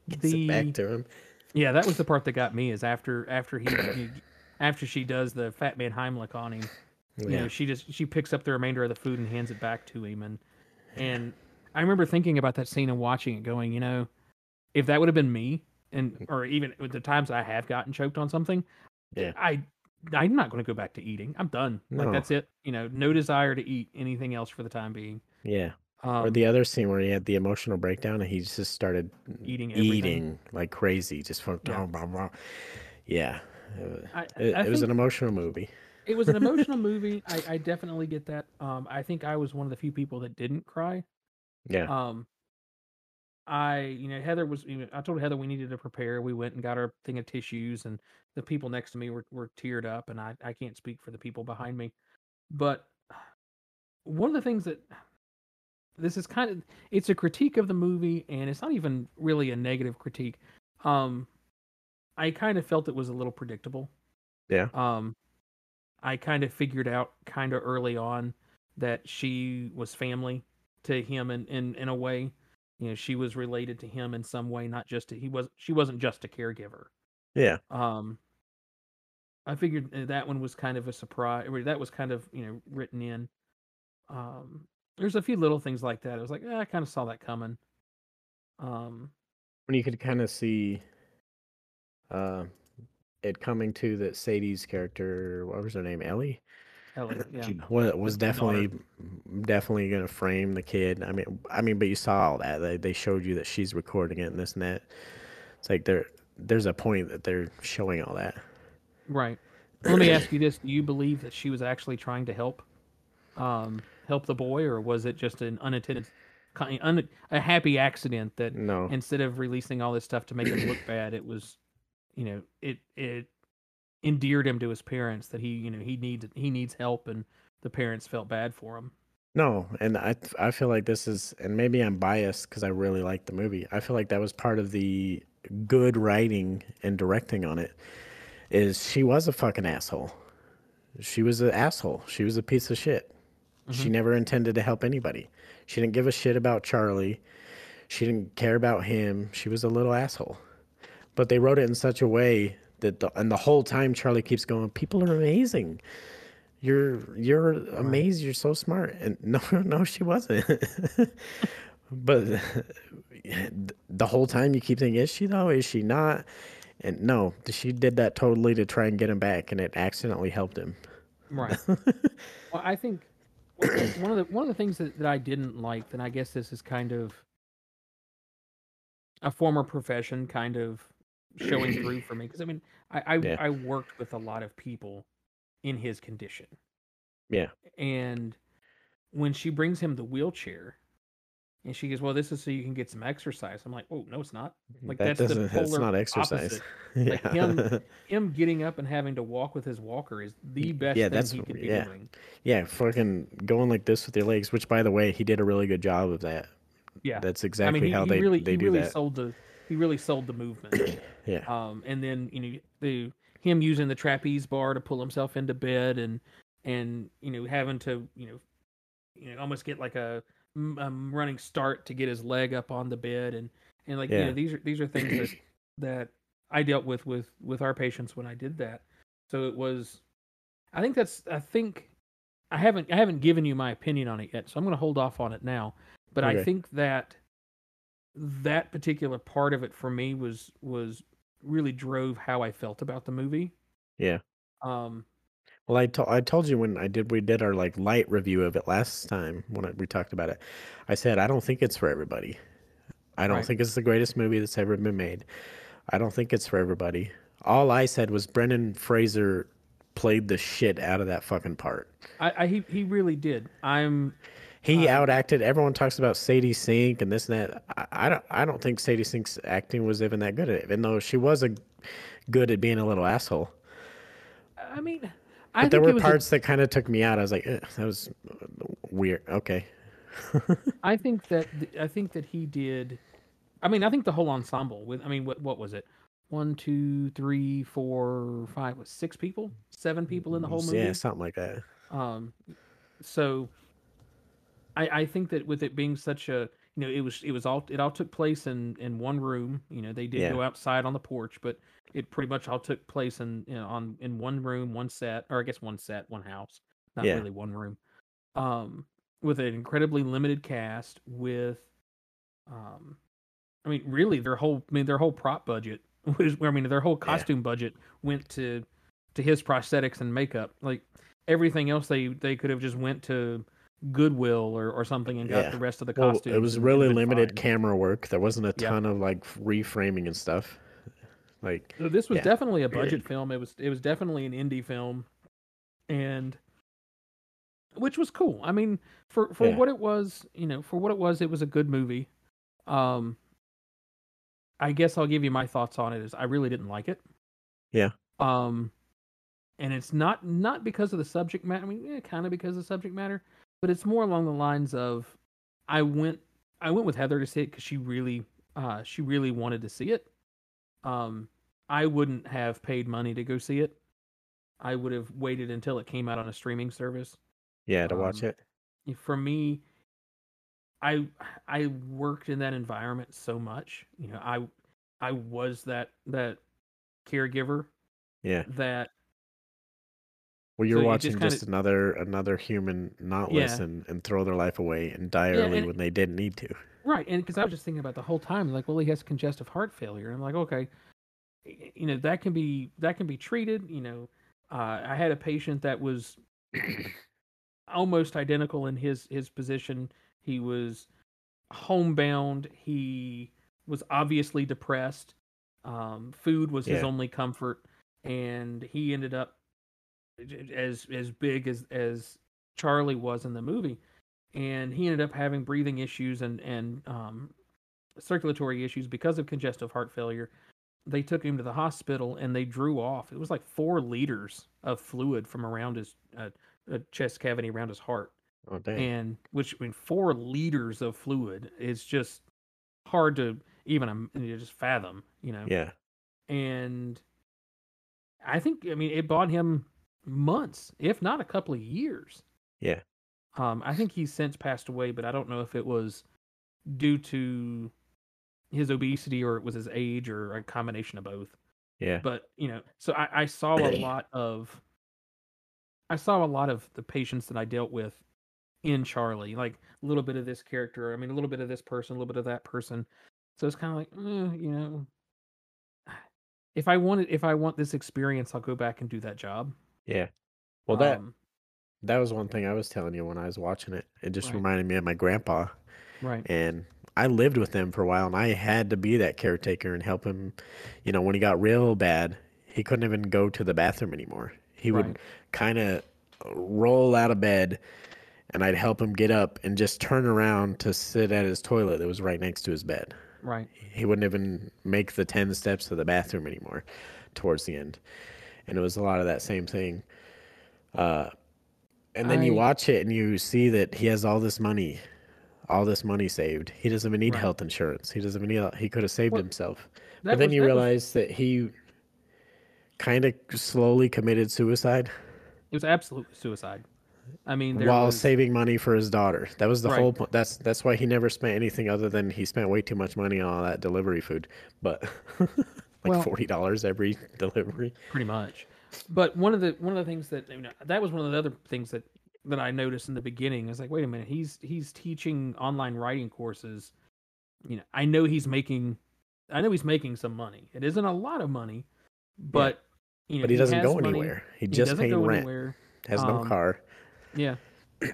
Gets it back to him. yeah that was the part that got me is after after he, he after she does the fat man Heimlich on him. You know she just she picks up the remainder of the food and hands it back to him and and I remember thinking about that scene and watching it, going, you know, if that would have been me, and or even with the times I have gotten choked on something, Yeah. I I'm not going to go back to eating. I'm done. Like that's it. You know, no desire to eat anything else for the time being. Yeah. Um, or the other scene where he had the emotional breakdown and he just started Eating everything. eating like crazy, just from Yeah. blah, blah, yeah. It, I, it, I it was an emotional movie. it was an emotional (laughs) movie. I, I definitely get that. Um, I think I was one of the few people that didn't cry. Yeah. Um, I, you know, Heather was. You know, I told Heather we needed to prepare. We went and got our thing of tissues, and the people next to me were were teared up, and I I can't speak for the people behind me, but one of the things that this is kind of it's a critique of the movie, and it's not even really a negative critique. Um, I kind of felt it was a little predictable. Yeah. Um, I kind of figured out kind of early on that she was family to him in, in in a way. You know, she was related to him in some way, not just to, he was she wasn't just a caregiver. Yeah. Um, I figured uh, that one was kind of a surprise. That was kind of you know written in. Um, there's a few little things like that. I was like, eh, I kind of saw that coming. Um, When you could kind of see uh, it coming to that Sadie's character, what was her name? Ellie? Ellie, (laughs) yeah. was was the daughter. definitely definitely gonna frame the kid. I mean, I mean, but you saw all that. They they showed you that she's recording it and this and that. It's like there there's a point that they're showing all that. Right. Let me ask (clears throat) you this: Do you believe that she was actually trying to help, um, help the boy, or was it just an unintended, ki- un, a happy accident that No, instead of releasing all this stuff to make him look bad, it was, you know, it it endeared him to his parents that he, you know, he needs he needs help, and the parents felt bad for him. no, and I I feel like this is, and maybe I'm biased because I really like the movie. I feel like that was part of the good writing and directing on it. Is she was a fucking asshole. She was an asshole. She was a piece of shit. She mm-hmm. never intended to help anybody. She didn't give a shit about Charlie. She didn't care about him. She was a little asshole. But they wrote it in such a way that the, and the whole time Charlie keeps going, people are amazing. You're you're amazing. You're so smart. And (laughs) no, no, she wasn't. (laughs) but (laughs) the whole time you keep thinking, is she though? Is she not? And no, she did that totally to try and get him back, and it accidentally helped him. Right. well, I think one of the one of the things that, that I didn't like, and I guess this is kind of a former profession kind of showing (clears throat) through for me because I mean I I, Yeah. I worked with a lot of people in his condition, Yeah. and when she brings him the wheelchair, and she goes, "Well, this is so you can get some exercise." I'm like, "Oh no, it's not. Like that that's the doesn't. That's polar not exercise. opposite. (laughs) yeah. Like him, (laughs) him getting up and having to walk with his walker is the best yeah, thing that's- he could be yeah. doing. yeah, fucking going like this with your legs. Which, by the way, he did a really good job of that. Yeah, That's I exactly mean, he, how he they really they he do really that. sold the he really sold the movement. (clears throat) Yeah. um, and then you know the him using the trapeze bar to pull himself into bed and and you know having to you know you know almost get like a um, running start to get his leg up on the bed and and like you know these are these are things that (clears throat) that I dealt with with with our patients when I did that. So it was, I think that's I think I haven't I haven't given you my opinion on it yet, so I'm going to hold off on it now. But I think that that particular part of it for me was was really drove how I felt about the movie. Yeah. Um, Well, I to- I told you when I did we did our like light review of it last time when I, we talked about it. I said I don't think it's for everybody. I don't Right. think it's the greatest movie that's ever been made. I don't think it's for everybody. All I said was Brendan Fraser played the shit out of that fucking part. I, I he he really did. I'm He Um, outacted. Everyone talks about Sadie Sink and this and that. I, I don't. I don't think Sadie Sink's acting was even that good at it, even though she was a good at being a little asshole. I mean, But I there were was a- parts that kind of took me out. I was like, "Ugh, that was weird. Okay. (laughs) I think that th- I think that he did. I mean, I think the whole ensemble with. I mean, what what was it? One, two, three, four, five. Was six people? Seven people in the whole movie. Yeah, something like that. Um, so I I think that with it being such a you know it was it was all it all took place in in one room. You know they did Yeah. go outside on the porch, but it pretty much all took place in you know, on in one room, one set, or I guess one set, one house, not Yeah. really one room. Um, with an incredibly limited cast, with um, I mean, really their whole I mean their whole prop budget (laughs) was I mean their whole Yeah. costume budget went to to his prosthetics and makeup. Like everything else they they could have just went to Goodwill or, or something and got Yeah. the rest of the Well, costumes. it was and- and really been limited fine. camera work. There wasn't a Yeah. ton of like reframing and stuff. Like, So this was Yeah. definitely a budget film. It was it was definitely an indie film, and which was cool. I mean, for for Yeah. what it was, you know, for what it was, it was a good movie. Um, I guess I'll give you my thoughts on it. Is I really didn't like it. Yeah. Um, and it's not not because of the subject matter. I mean, yeah, kind of because of the subject matter, but it's more along the lines of I went I went with Heather to see it because she really uh she really wanted to see it. Um, I wouldn't have paid money to go see it. I would have waited until it came out on a streaming service. yeah, to watch Um, it. For me, I I worked in that environment so much. You know, I I was that that caregiver Yeah. that Well, you're so watching just just, kinda- another another human not Yeah. listen and throw their life away and die Yeah, early and- when they didn't need to. Right, and because I was just thinking about the whole time, like, well, he has congestive heart failure. I'm like, okay, you know, that can be that can be treated. You know, uh, I had a patient that was (coughs) almost identical in his his position. He was homebound. He was obviously depressed. Um, food was his only comfort, and he ended up as as big as as Charlie was in the movie, and he ended up having breathing issues and and um, circulatory issues because of congestive heart failure. They took him to the hospital and they drew off. It was like four liters of fluid from around his uh, chest cavity around his heart Oh dang. and which I mean four liters of fluid is just hard to even um, you know, just fathom, you know. yeah. And I think I mean it bought him months, if not a couple of years. Yeah. Um, I think he's since passed away, but I don't know if it was due to his obesity or it was his age or a combination of both Yeah. but you know so I, I saw a (clears throat) lot of i saw a lot of the patients that i dealt with in charlie like a little bit of this character i mean a little bit of this person a little bit of that person so it's kind of like eh, you know (sighs) if i wanted if i want this experience i'll go back and do that job Yeah. Well, that Um, that was one thing I was telling you when I was watching it. It just Right. reminded me of my grandpa, right and I lived with him for a while, and I had to be that caretaker and help him. You know, when he got real bad, he couldn't even go to the bathroom anymore. He would Right. kind of roll out of bed, and I'd help him get up and just turn around to sit at his toilet that was right next to his bed. right he wouldn't even make the 10 steps to the bathroom anymore towards the end and it was a lot of that same thing. Uh, and then you watch it and you see that he has all this money all this money saved. He doesn't even need Right. health insurance. He doesn't even need he could have saved Well, himself. but then was- you that was- realize that he kind of slowly committed suicide. It was absolute suicide. I mean there while was, saving money for his daughter. That was the Right. whole point that's that's why he never spent anything other than he spent way too much money on all that delivery food. But (laughs) like Well- forty dollars every (laughs) delivery pretty much. But one of the one of the things that you know, that was one of the other things that that I noticed in the beginning. I was like, wait a minute, he's he's teaching online writing courses. You know, I know he's making, I know he's making some money. It isn't a lot of money, but you know, but he doesn't has go money. anywhere he He just doesn't paying go rent anywhere. has no Um, car Yeah.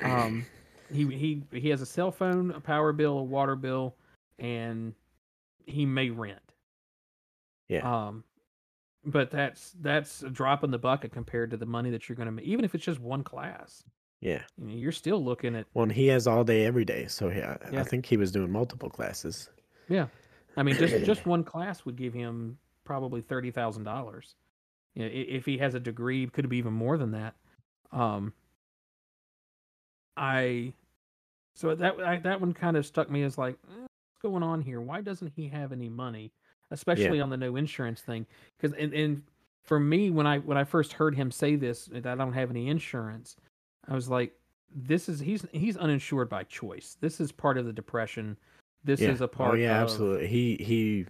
Um, he he he has a cell phone, a power bill, a water bill, and he may rent. Yeah Um, but that's that's a drop in the bucket compared to the money that you're going to make. Even if it's just one class, yeah you know, you're still looking at. well and he has all day every day so yeah, Yeah. i think he was doing multiple classes Yeah, I mean, just just (clears throat) one class would give him probably thirty thousand dollars. You know, if he has a degree, could be even more than that. Um, I, so that I, that one kind of stuck me as like, eh, what's going on here? Why doesn't he have any money, especially on the no insurance thing? Because and, and for me, when I when I first heard him say this, that I don't have any insurance, I was like, this is he's he's uninsured by choice. This is part of the depression. This yeah is a oh, part. Of Oh yeah of, absolutely he he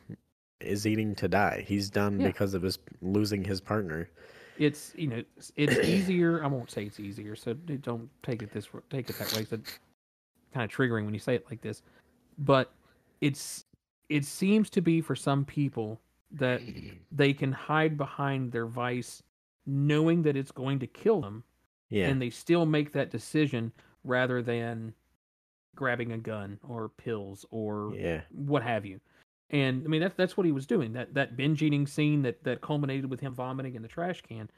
is eating to die he's done Yeah. because of his losing his partner It's you know it's, it's easier. I won't say it's easier, so don't take it this take it that way. It's kind of triggering when you say it like this, but it's it seems to be for some people that (laughs) they can hide behind their vice, knowing that it's going to kill them, yeah and they still make that decision rather than grabbing a gun or pills or yeah what have you. And I mean that's that's what he was doing. That that binge eating scene that that culminated with him vomiting in the trash can.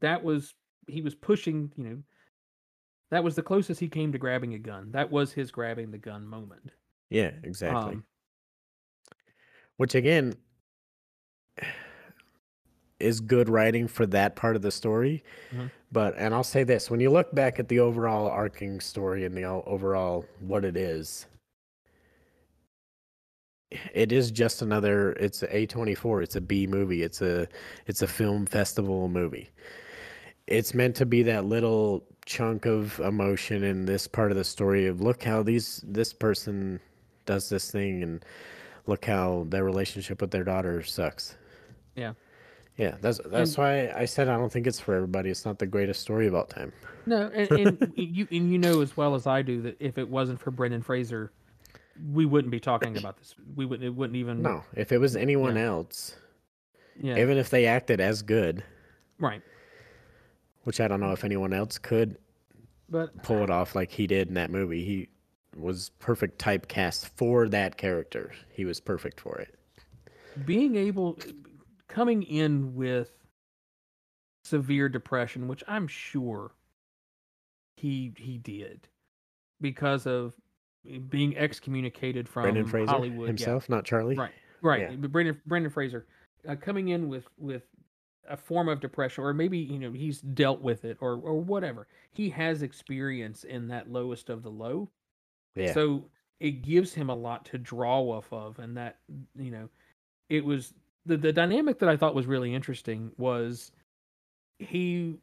That was he was pushing, you know, that was the closest he came to grabbing a gun. That was his grabbing the gun moment. yeah exactly Um, which again is good writing for that part of the story Mhm. but and i'll say this when you look back at the overall arcing story and the overall what it is it is just another it's a a24 it's a b movie it's a it's a film festival movie it's meant to be that little chunk of emotion in this part of the story of look how these this person does this thing and look how their relationship with their daughter sucks. Yeah. Yeah, that's that's why I said I don't think it's for everybody. It's not the greatest story of all time. No, and, and (laughs) you and you know as well as I do that if it wasn't for Brendan Fraser, we wouldn't be talking about this. We wouldn't. It wouldn't even. No, if it was anyone Yeah. else, Yeah. even if they acted as good, right. which I don't know if anyone else could But pull it off like he did in that movie. He was perfect typecast for that character. He was perfect for it. being able coming in with severe depression which i'm sure he he did because of being excommunicated from Brendan Fraser hollywood yeah. himself, not Charlie. right right Yeah. brendan brendan fraser uh, coming in with with a form of depression or maybe you know he's dealt with it or or whatever he has experience in that lowest of the low Yeah. so it gives him a lot to draw off of, and that you know, it was the the dynamic that I thought was really interesting was he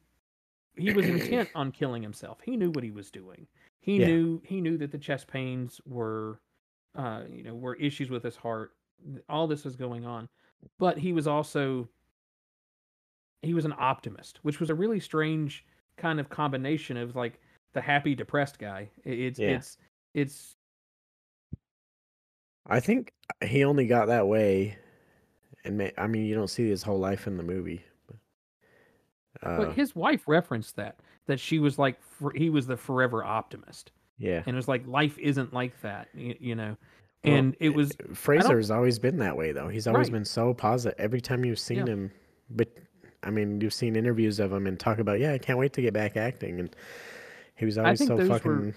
he was intent (clears throat) on killing himself. He knew what he was doing. He Yeah. knew he knew that the chest pains were, uh, you know, were issues with his heart. All this was going on, but he was also he was an optimist, which was a really strange kind of combination of like the happy depressed guy. It's Yeah. it's it's I think uh, he only got that way, and ma- I mean, you don't see his whole life in the movie. Uh, But his wife referenced that that she was like for, he was the forever optimist, yeah, and it was like life isn't like that, you, you know. Well, And it eh, was eh, Fraser's always been that way, though. He's always Right. been so positive. Every time you've seen Yeah. him, but I mean, you've seen interviews of him and talk about, yeah, I can't wait to get back acting, and he was always so those were- fucking.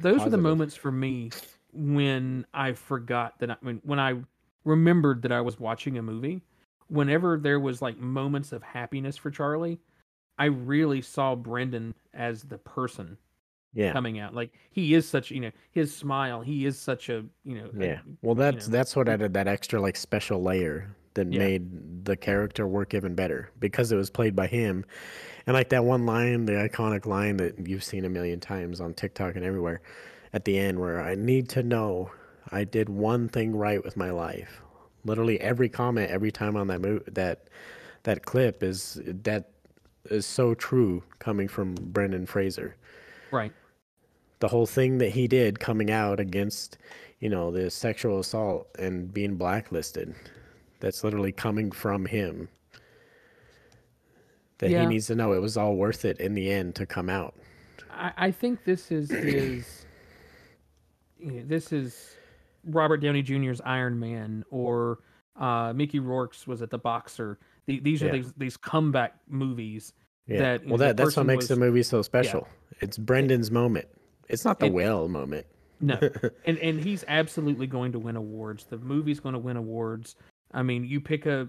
Those were the moments for me when I forgot that I when when I remembered that I was watching a movie. Whenever there was like moments of happiness for Charlie, I really saw Brendan as the person Yeah, coming out. Like he is such, you know, his smile. He is such a, you know, a- yeah. Well, that's know. that's what added that extra like special layer that Yeah. made the character work even better because it was played by him, and like that one line, the iconic line that you've seen a million times on TikTok and everywhere, at the end where I need to know I did one thing right with my life. Literally every comment, every time on that mo- that that clip is that is so true coming from Brendan Fraser. right. The whole thing that he did coming out against, you know, the sexual assault and being blacklisted, that's literally coming from him. That Yeah. he needs to know it was all worth it in the end to come out. I, I think this is is you know, this is Robert Downey Jr.'s Iron Man or uh, Mickey Rourke's was it the Boxer. The, these are Yeah. these these comeback movies Yeah. that well, know, that that's what makes was, the movie so special. It's Brendan's moment. It's not the And- whale moment. No, (laughs) and and he's absolutely going to win awards. The movie's going to win awards. I mean, you pick a,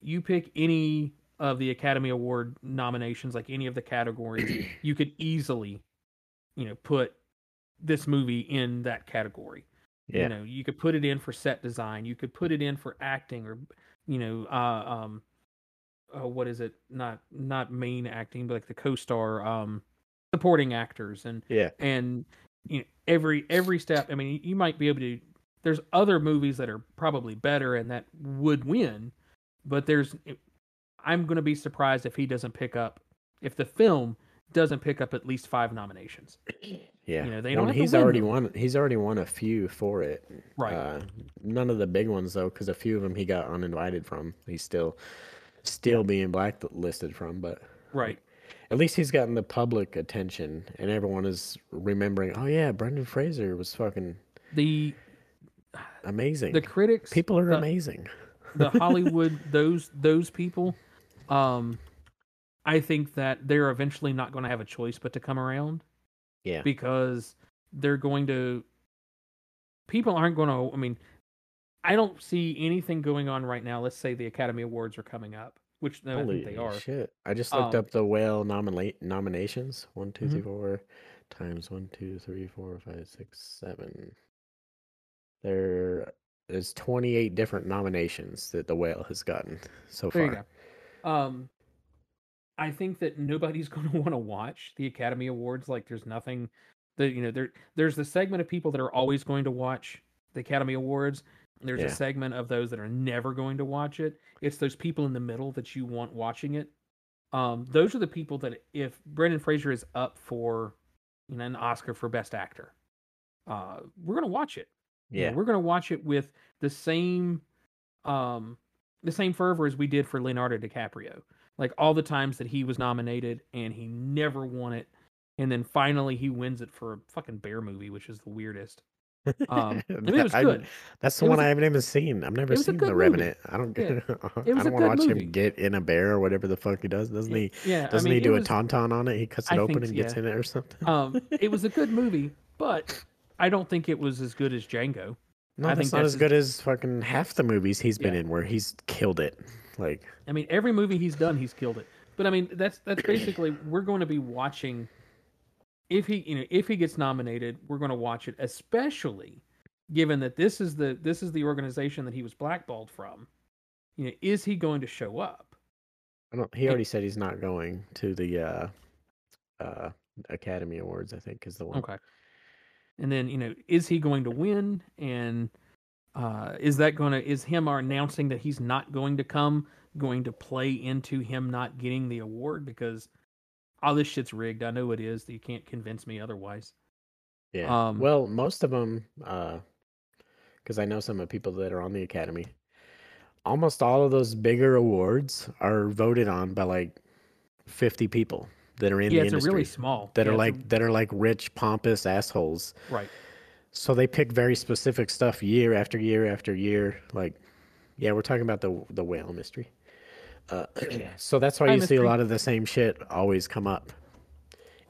you pick any of the Academy Award nominations, like any of the categories, (clears throat) you could easily, you know, put this movie in that category. Yeah. You know, you could put it in for set design. You could put it in for acting, or you know, uh, um, uh, what is it? Not not main acting, but like the co-star, um, supporting actors, and yeah. and you know every every step i mean you might be able to there's other movies that are probably better and that would win but there's i'm going to be surprised if he doesn't pick up if the film doesn't pick up at least five nominations (clears throat) Yeah. You know, they don't he's already them. won. He's already won a few for it. Right. Uh, none of the big ones though, because a few of them he got uninvited from. He's still, still being blacklisted from. But right at least he's gotten the public attention, and everyone is remembering. Oh yeah, Brendan Fraser was fucking the amazing. the critics People are the, amazing. (laughs) the hollywood (laughs) those those people um i think that they're eventually not going to have a choice but to come around Yeah. because they're going to people aren't going to i mean i don't see anything going on right now let's say the academy awards are coming up which no, i think they are shit! I just looked Um, up the whale nominate nominations. One, two, three, Mhm. four times one, two, three, four, five, six, seven. There is twenty eight different nominations that the whale has gotten (laughs) so there far. go um i think that nobody's going to want to watch the academy awards like there's nothing that you know there there's the segment of people that are always going to watch the academy awards there's Yeah. a segment of those that are never going to watch it it's those people in the middle that you want watching it um those are the people that if brendan fraser is up for you know an oscar for best actor uh we're going to watch it You know, Yeah. we're going to watch it with the same um the same fervor as we did for Leonardo DiCaprio. Like all the times that he was nominated and he never won it, and then finally he wins it for a fucking bear movie, which is the weirdest. Um, (laughs) I mean, it was I- good. That's the It one was a- I haven't even seen. I've never was seen The movie. Revenant. I don't. Yeah. (laughs) I It was don't want to watch movie. him get in a bear or whatever the fuck he does. Doesn't he? Yeah, Doesn't I mean, he do it a tauntaun on it? He cuts it I open think and so, gets yeah. in it or something. um, it was a good movie, but (laughs) I don't think it was as good as Django. no, I that's think not that's as good as fucking half the movies he's been Yeah. in, where he's killed it. Like, I mean, every movie he's done, he's killed it. But I mean, that's that's basically (clears throat) we're going to be watching. If he, you know, if he gets nominated, we're going to watch it, especially given that this is the this is the organization that he was blackballed from. You know, is he going to show up? I don't. He already said he's not going to the uh, uh, Academy Awards. I think is the one. Okay. And then, you know, is he going to win? And uh, is that going to, is him announcing that he's not going to come going to play into him not getting the award? Because all this shit's rigged. I know it is. You can't convince me otherwise. Yeah. Um, well, most of them, because I know some of the people that are on the Academy. Almost all of those bigger awards are voted on by like fifty people that are in yeah, the industry really small. that yeah, are like that are like rich, pompous assholes. right. So they pick very specific stuff year after year after year. Like, yeah, we're talking about the the whale mystery. Uh, (clears throat) so that's why you see a lot of the same shit always come up,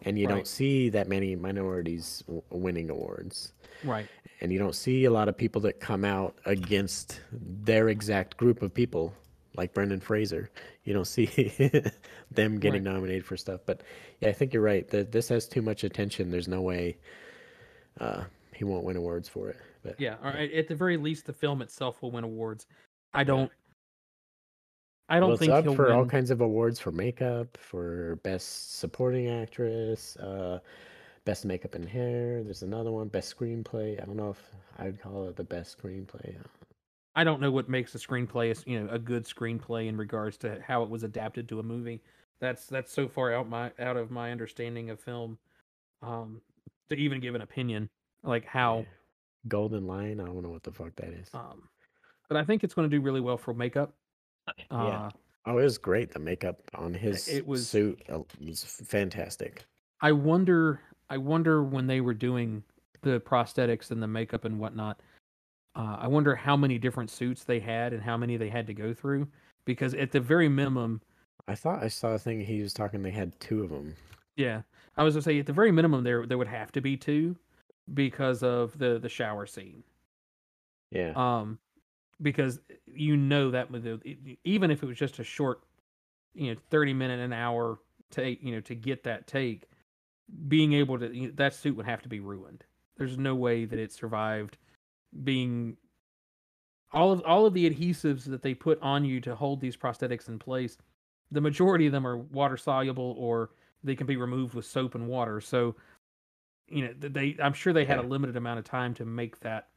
and you Right. don't see that many minorities w- winning awards, Right. and you don't see a lot of people that come out against their exact group of people, like Brendan Fraser. You don't see (laughs) them getting Right. nominated for stuff. But yeah, I think you're right. That this has too much attention. There's no way uh, he won't win awards for it. But Yeah. Or at at the very least, the film itself will win awards. I don't. I don't well, think up he'll for win. all kinds of awards for makeup, for best supporting actress, uh, best makeup and hair. There's another one, best screenplay. I don't know if I'd call it the best screenplay. I don't know what makes a screenplay, you know, a good screenplay in regards to how it was adapted to a movie. That's that's so far out my out of my understanding of film, um, to even give an opinion like how. Golden Lion. I don't know what the fuck that is. Um, but I think it's going to do really well for makeup. Uh, Yeah. Oh, it was great. The makeup on his it was- suit uh, was fantastic. I wonder. I wonder when they were doing the prosthetics and the makeup and whatnot. Uh, I wonder how many different suits they had and how many they had to go through. Because at the very minimum, I thought I saw a thing. He was talking. They had two of them. Yeah, I was gonna say at the very minimum there there would have to be two because of the the shower scene. Yeah. Um, because you know that with the, even if it was just a short, you know, thirty minute an hour take, you know, to get that take, being able to you know, that suit would have to be ruined. There's no way that it survived being all of all of the adhesives that they put on you to hold these prosthetics in place. The majority of them are water soluble or they can be removed with soap and water. So, you know, they I'm sure they had a limited amount of time to make that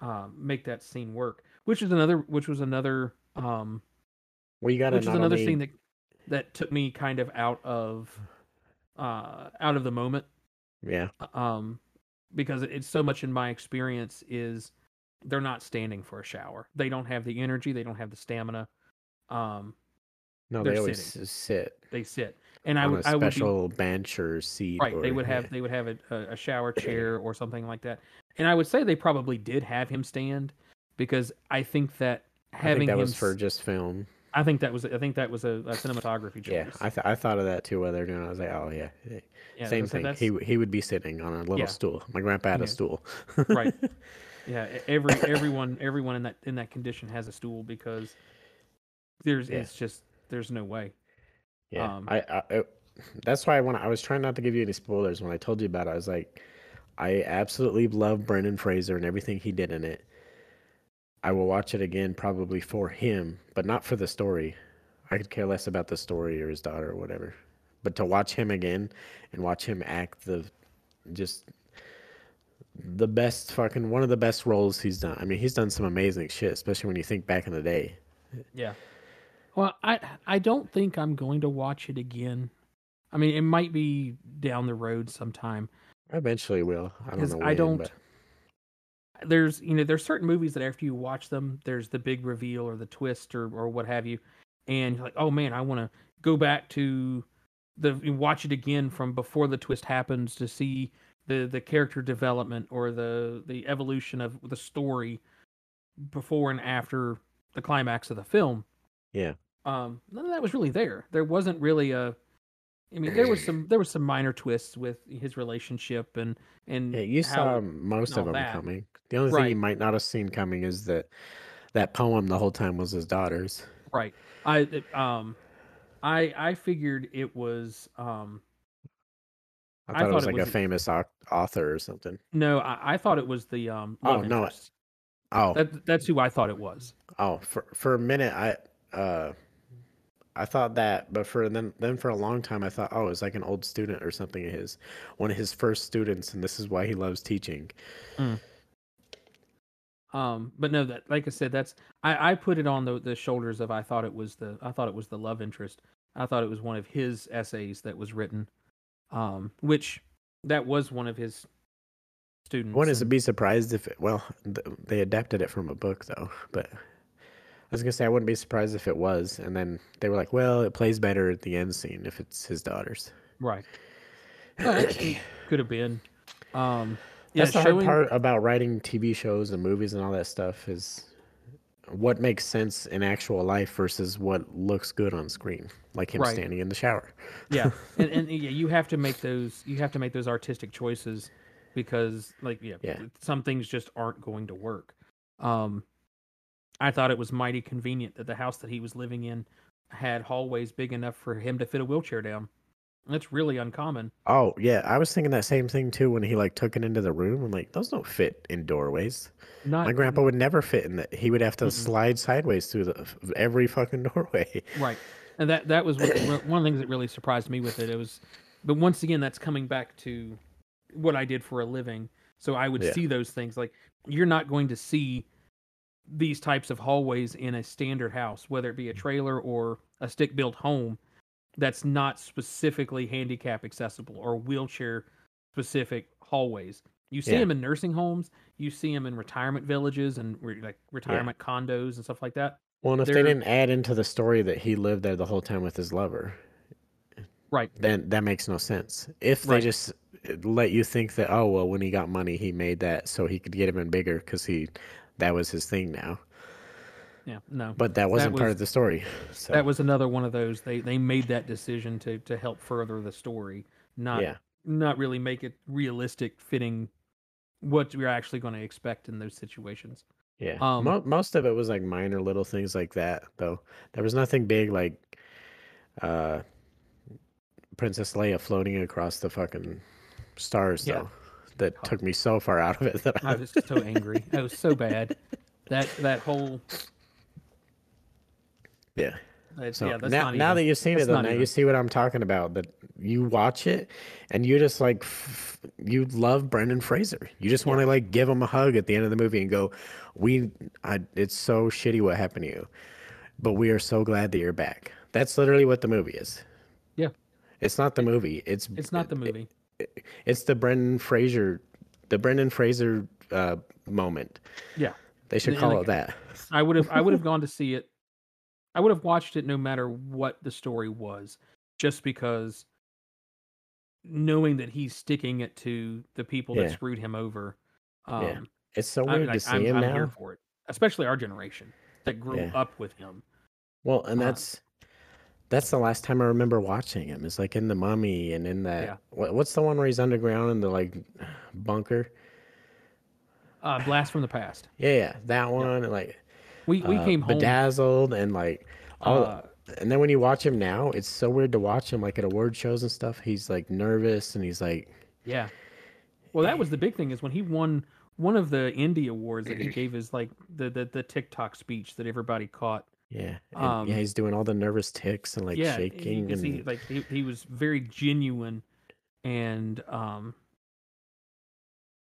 um, make that scene work. Which is another which was another um, well, you got which is another only scene that that took me kind of out of uh out of the moment yeah. um because it's so much in my experience is they're not standing for a shower they don't have the energy they don't have the stamina um No, they're always sitting. sit they sit and i would I would be special bench or seat. right they would have yeah. (laughs) they would have a, a, a shower (coughs) chair or something like that and i would say they probably did have him stand because i think that I having think that him was for just film. I think that was i think that was a, a cinematography choice Yeah, I th- I thought of that too while they're doing. I was like, oh yeah, yeah. Same thing. that's- He he would be sitting on a little Yeah. stool. My grandpa had Yeah. a stool. Right. (laughs) Yeah, every everyone everyone in that in that condition has a stool because there's Yeah. it's just there's no way. Yeah, Um, I, I, I that's why when I was trying not to give you any spoilers when I told you about it, I was like, I absolutely love Brendan Fraser and everything he did in it. I will watch it again probably for him, but not for the story. I could care less about the story or his daughter or whatever. But to watch him again and watch him act the just the best fucking one of the best roles he's done. I mean, he's done some amazing shit, especially when you think back in the day. Yeah. Well, I I don't think I'm going to watch it again. I mean, it might be down the road sometime. I eventually will. I don't 'Cause know I don't- but there's you know there's certain movies that after you watch them, there's the big reveal or the twist or or what have you, and you're like, oh man, I want to go back to the watch it again from before the twist happens to see the the character development or the the evolution of the story before and after the climax of the film. Yeah. Um, none of that was really there. There wasn't really a. I mean, there was some there was some minor twists with his relationship and and Yeah, you saw most of them that. coming. The only thing you might not have seen coming is that that poem the whole time was his daughter's. Right. I it, um I I figured it was um I I thought it thought was it like was- a famous author or something. no, I, I thought it was the um Oh, no. interest. Oh, That that's who I thought it was. oh, for for a minute I uh I thought that, but for then then for a long time I thought, oh, it's like an old student or something of his, one of his first students, and this is why he loves teaching. Um but no that like I said that's I I put it on the the shoulders of I thought it was the I thought it was the love interest. I thought it was one of his essays that was written um which that was one of his students. One is to be surprised if it, well, th- they adapted it from a book though, but was gonna say I wouldn't be surprised if it was, and then they were like, well, it plays better at the end scene if it's his daughter's. right. (coughs) But could (coughs) have been. Um yeah, That's the showing hard part about writing TV shows and movies and all that stuff is what makes sense in actual life versus what looks good on screen, like him Right. standing in the shower. yeah and, (laughs) and yeah you have to make those you have to make those artistic choices because like yeah, Yeah. some things just aren't going to work um i thought it was mighty convenient that the house that he was living in had hallways big enough for him to fit a wheelchair down that's really uncommon Oh yeah, I was thinking that same thing too when he like took it into the room. I'm like, those don't fit in doorways. not My grandpa would never fit in that. He would have to Mm-mm. slide sideways through the every fucking (laughs) doorway. right and that that was what, one of the things that really surprised me with it it was but once again that's coming back to what i did for a living so i would Yeah. see those things like you're not going to see these types of hallways in a standard house whether it be a trailer or a stick built home that's not specifically handicap accessible or wheelchair specific hallways you see Yeah. them in nursing homes you see them in retirement villages and re- like retirement condos and stuff like that Well, and if they They're- didn't add into the story that he lived there the whole time with his lover, right then that makes no sense. If they Right. just uh, let you think that, oh well, when he got money, he made that so he could get even bigger because he that was his thing now. yeah no But that wasn't part was- of the story. So that was another one of those they they made that decision to to help further the story not yeah, not really make it realistic fitting what we're actually going to expect in those situations yeah. um, Mo- most of it was like minor little things like that, though. There was nothing big like uh, Princess Leia floating across the fucking stars, Yeah. though. That took me so far out of it that i was so angry i was so bad that that whole yeah. it's, So yeah now, now that you've seen it, though, now you see what I'm talking about. That you watch it and you just like f- you love Brendan Fraser. You just want to like give him a hug at the end of the movie and go, "We, I, it's so shitty what happened to you, but we are so glad that you're back." That's literally what the movie is. yeah It's not the movie. It's it's not the movie It's the Brendan Fraser, the Brendan Fraser uh, moment. yeah They should And, call like, it that. i would have i would have gone to see it i would have watched it no matter what the story was just because knowing that he's sticking it to the people that screwed him over um Yeah. It's so I- weird like, to see I'm, him I'm now. here for it, especially our generation that grew Yeah. up with him. Well, and Uh, that's that's the last time I remember watching him. It's like in the Mummy and in that. Yeah. What, what's the one where he's underground in the like bunker? Uh, Blast from the past. Yeah, yeah, that one. and, Like We we uh, came home. bedazzled and like all. uh, and then when you watch him now, it's so weird to watch him like at award shows and stuff. He's like nervous and he's like, yeah. Well, that was the big thing is when he won one of the indie awards that he (clears throat) gave his like the the, the TikTok speech that everybody caught. Yeah, and, Um, yeah. He's doing all the nervous ticks and like yeah, shaking and see, like he, he was very genuine, and um.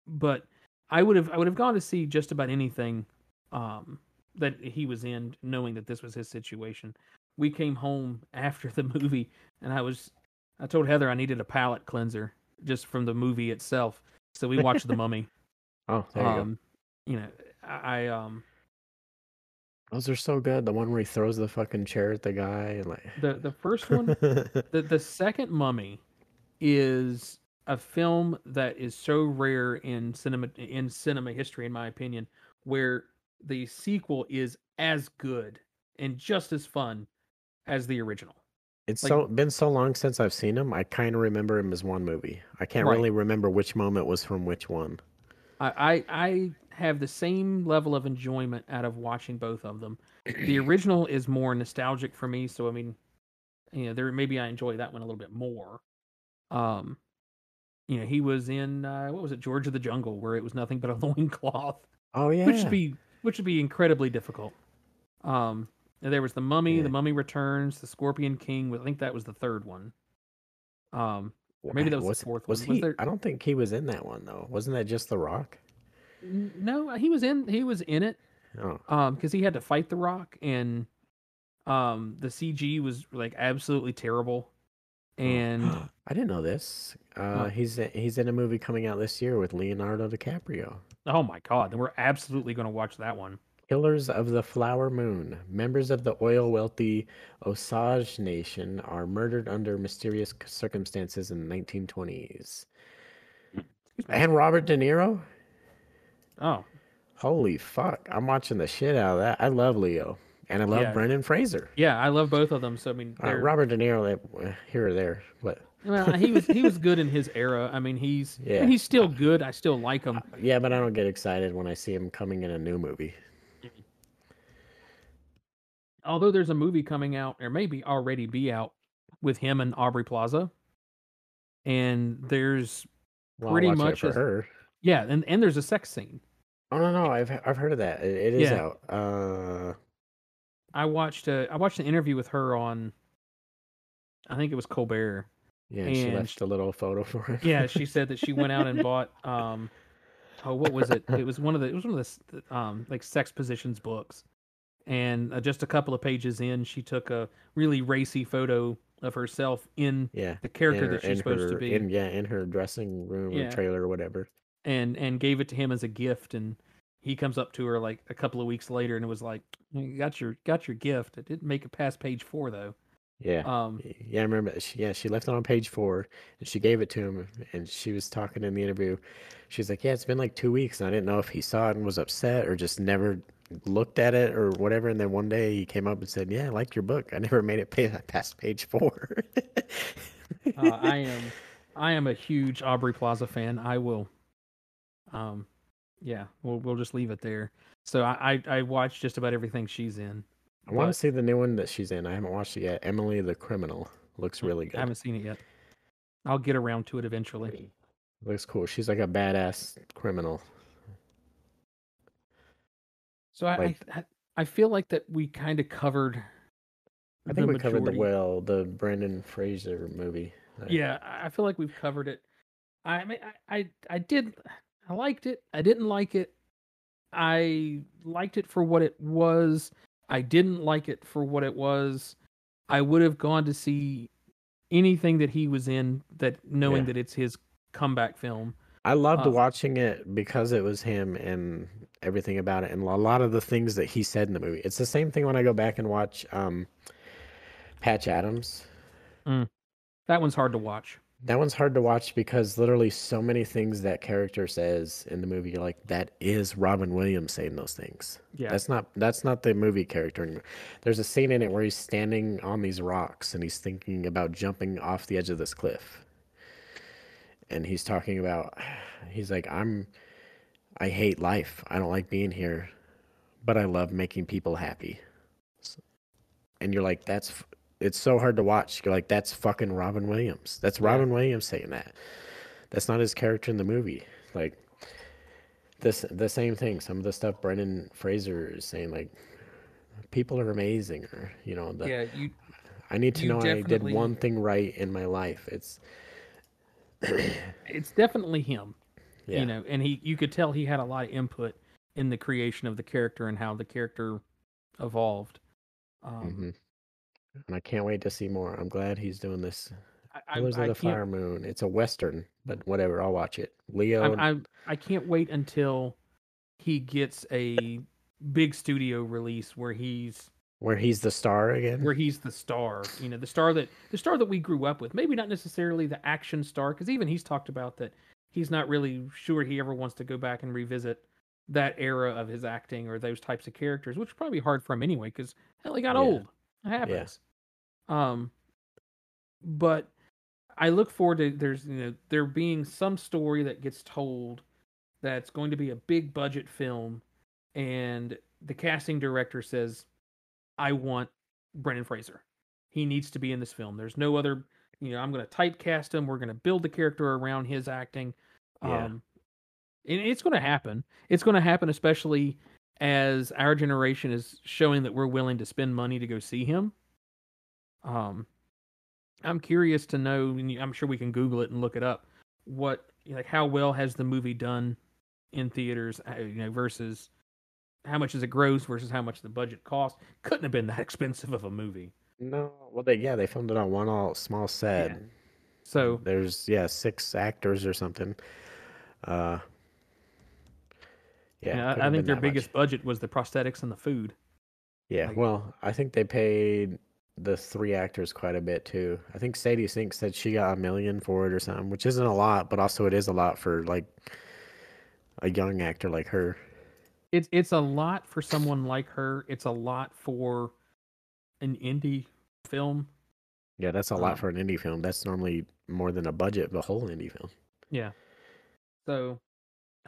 But I would have I would have gone to see just about anything, um, that he was in, knowing that this was his situation. We came home (laughs) after the movie, and I was I told Heather I needed a palate cleanser just from the movie itself. So we watched The (laughs) Mummy. oh, there you go. Um, you know, I, I um Those are so good. The one where he throws the fucking chair at the guy and like the the first one, (laughs) the the second Mummy, is a film that is so rare in cinema in cinema history, in my opinion, where the sequel is as good and just as fun as the original. It's Like- so been so long since I've seen him. I kind of remember him as one movie. I can't Right. really remember which moment was from which one. I, I I have the same level of enjoyment out of watching both of them. The original is more nostalgic for me, so I mean, you know, there maybe I enjoy that one a little bit more. Um, you know, he was in uh, what was it, George of the Jungle, where it was nothing but a (laughs) loincloth, Oh yeah. which would be which would be incredibly difficult. Um, there was the Mummy, Yeah. the Mummy Returns, the Scorpion King. I think that was the third one. Um, maybe that was the fourth was one. Was he? there- I don't think he was in that one though. Wasn't that just The Rock? No, he was in he was in it. Oh, um because he had to fight the rock and um the cg was like absolutely terrible and (gasps) I didn't know this. Uh, Oh. he's he's in a movie coming out this year with Leonardo DiCaprio. oh my god then we're absolutely going to watch that one Killers of the Flower Moon. Members of the oil wealthy Osage Nation are murdered under mysterious circumstances in the 1920s. And Robert De Niro? Oh Holy fuck. I'm watching the shit out of that. I love Leo. And I love Yeah. Brendan Fraser. yeah i love both of them so i mean Uh, Robert De Niro, uh, here or there. But well, he was he was good in his era i mean he's Yeah. he's still good i still like him yeah, but I don't get excited when I see him coming in a new movie. although there's a movie coming out or maybe already be out with him and aubrey plaza and there's Well, Pretty much for as- her. yeah and, and there's a sex scene Oh no, no, I've I've heard of that. It, it is Yeah. out. Uh, i watched a i watched an interview with her on i think it was colbert yeah, she And- left a little photo (laughs) for him. yeah she said that she went out and (laughs) bought um oh what was it it was one of the it was one of the s- um like sex positions books and uh, just a couple of pages in she took a really racy photo of herself in yeah. the character in her- that she's in supposed her- to be In, yeah, in her dressing room Yeah. or trailer or whatever. And and gave it to him as a gift and he comes up to her like a couple of weeks later and it was like you got your got your gift it didn't make it past page four though Yeah. um Yeah, I remember. She, yeah, she left it on page four, and she gave it to him. And she was talking in the interview. She's like, "Yeah, it's been like two weeks, and I didn't know if he saw it and was upset or just never looked at it or whatever." And then one day he came up and said, "Yeah, I liked your book. I never (laughs) made it past page four. uh, I am I am a huge Aubrey Plaza fan. I will um yeah, we'll we'll just leave it there. So I I, I watch just about everything she's in. I want to see the new one that she's in. I haven't watched it yet. Emily the Criminal looks really good. I haven't seen it yet. I'll get around to it eventually. Looks cool. She's like a badass criminal. So I Like- I, I feel like that we kind of covered I think we covered the majority- well, the Brendan Fraser movie. Yeah, I I feel like we've covered it. I mean, I, I, I did, I liked it. I didn't like it. I liked it for what it was. I didn't like it for what it was. I would have gone to see anything that he was in that knowing Yeah. that it's his comeback film. I loved Uh, watching it because it was him and everything about it, and a lot of the things that he said in the movie. It's the same thing when I go back and watch um, Patch Adams. That one's hard to watch. That one's hard to watch because literally so many things that character says in the movie, you're like, that is Robin Williams saying those things. Yeah. That's not that's not the movie character. anymore. There's a scene in it where he's standing on these rocks and he's thinking about jumping off the edge of this cliff. And he's talking about (sighs) he's like, I'm I hate life. I don't like being here, but I love making people happy. And you're like, that's it's so hard to watch. You're like, that's fucking Robin Williams. That's Yeah. Robin Williams saying that. That's not his character in the movie. Like this the same thing. Some of the stuff Brendan Fraser is saying, like people are amazing, or you know, the, yeah, you I need to know I did one thing right in my life. It's it's definitely him. yeah, You know, and he you could tell he had a lot of input in the creation of the character and how the character evolved. Um, hmm and I can't wait to see more. I'm glad he's doing this. I, Killers I of the Fire Moon. It's a western, but whatever. I'll watch it. Leo. I, I I can't wait until he gets a big studio release where he's Where he's the star again. where he's the star. You know, the star that the star that we grew up with. Maybe not necessarily the action star, because even he's talked about that he's not really sure he ever wants to go back and revisit that era of his acting or those types of characters, which is probably hard for him anyway, because hell, he got Yeah. old. It happens. Um, but I look forward to there's you know there being some story that gets told that's going to be a big budget film, and the casting director says, "I want Brendan Fraser. He needs to be in this film. There's no other. You know, I'm going to typecast him. We're going to build the character around his acting. Yeah. Um, and it's going to happen. It's going to happen, especially as our generation is showing that we're willing to spend money to go see him. Um, I'm curious to know. and I'm sure we can Google it and look it up. What like how well has the movie done in theaters? uh, You know, versus how much is it gross versus how much the budget cost. Couldn't have been that (laughs) expensive of a movie. No, well, they yeah they filmed it on one all small set. So There's yeah six actors or something. Uh, yeah, yeah, I think their that much. biggest budget was the prosthetics and the food. Yeah, like- well, I think they paid the three actors quite a bit too. I think Sadie Sink said she got a million for it or something, which isn't a lot, but also it is a lot for like a young actor like her. It's it's a lot for someone like her. It's a lot for an indie film. Yeah, that's a lot Um, for an indie film. That's normally more than a budget of a whole indie film. Yeah. So,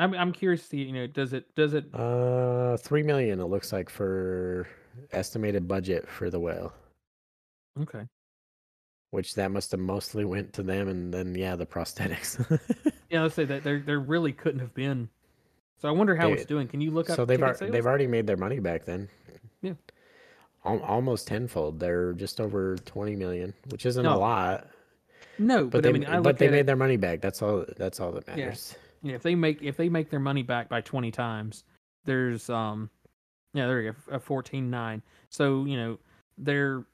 I'm I'm curious to see. You know, does it does it? Uh, three million it looks like for estimated budget for the whale, Okay. which that must have mostly went to them, and then yeah, the prosthetics. Yeah, let's say that there there really couldn't have been. So I wonder how They- it's doing. Can you look up? so they've ar- they've already made their money back then. Yeah. Al- almost tenfold. They're just over twenty million, which isn't a lot. no, But, but, they I mean, I but they made it. their money back. That's all. That's all that matters. know, if they make if they make their money back by 20 times there's um yeah there you go a 14.9 so you know they're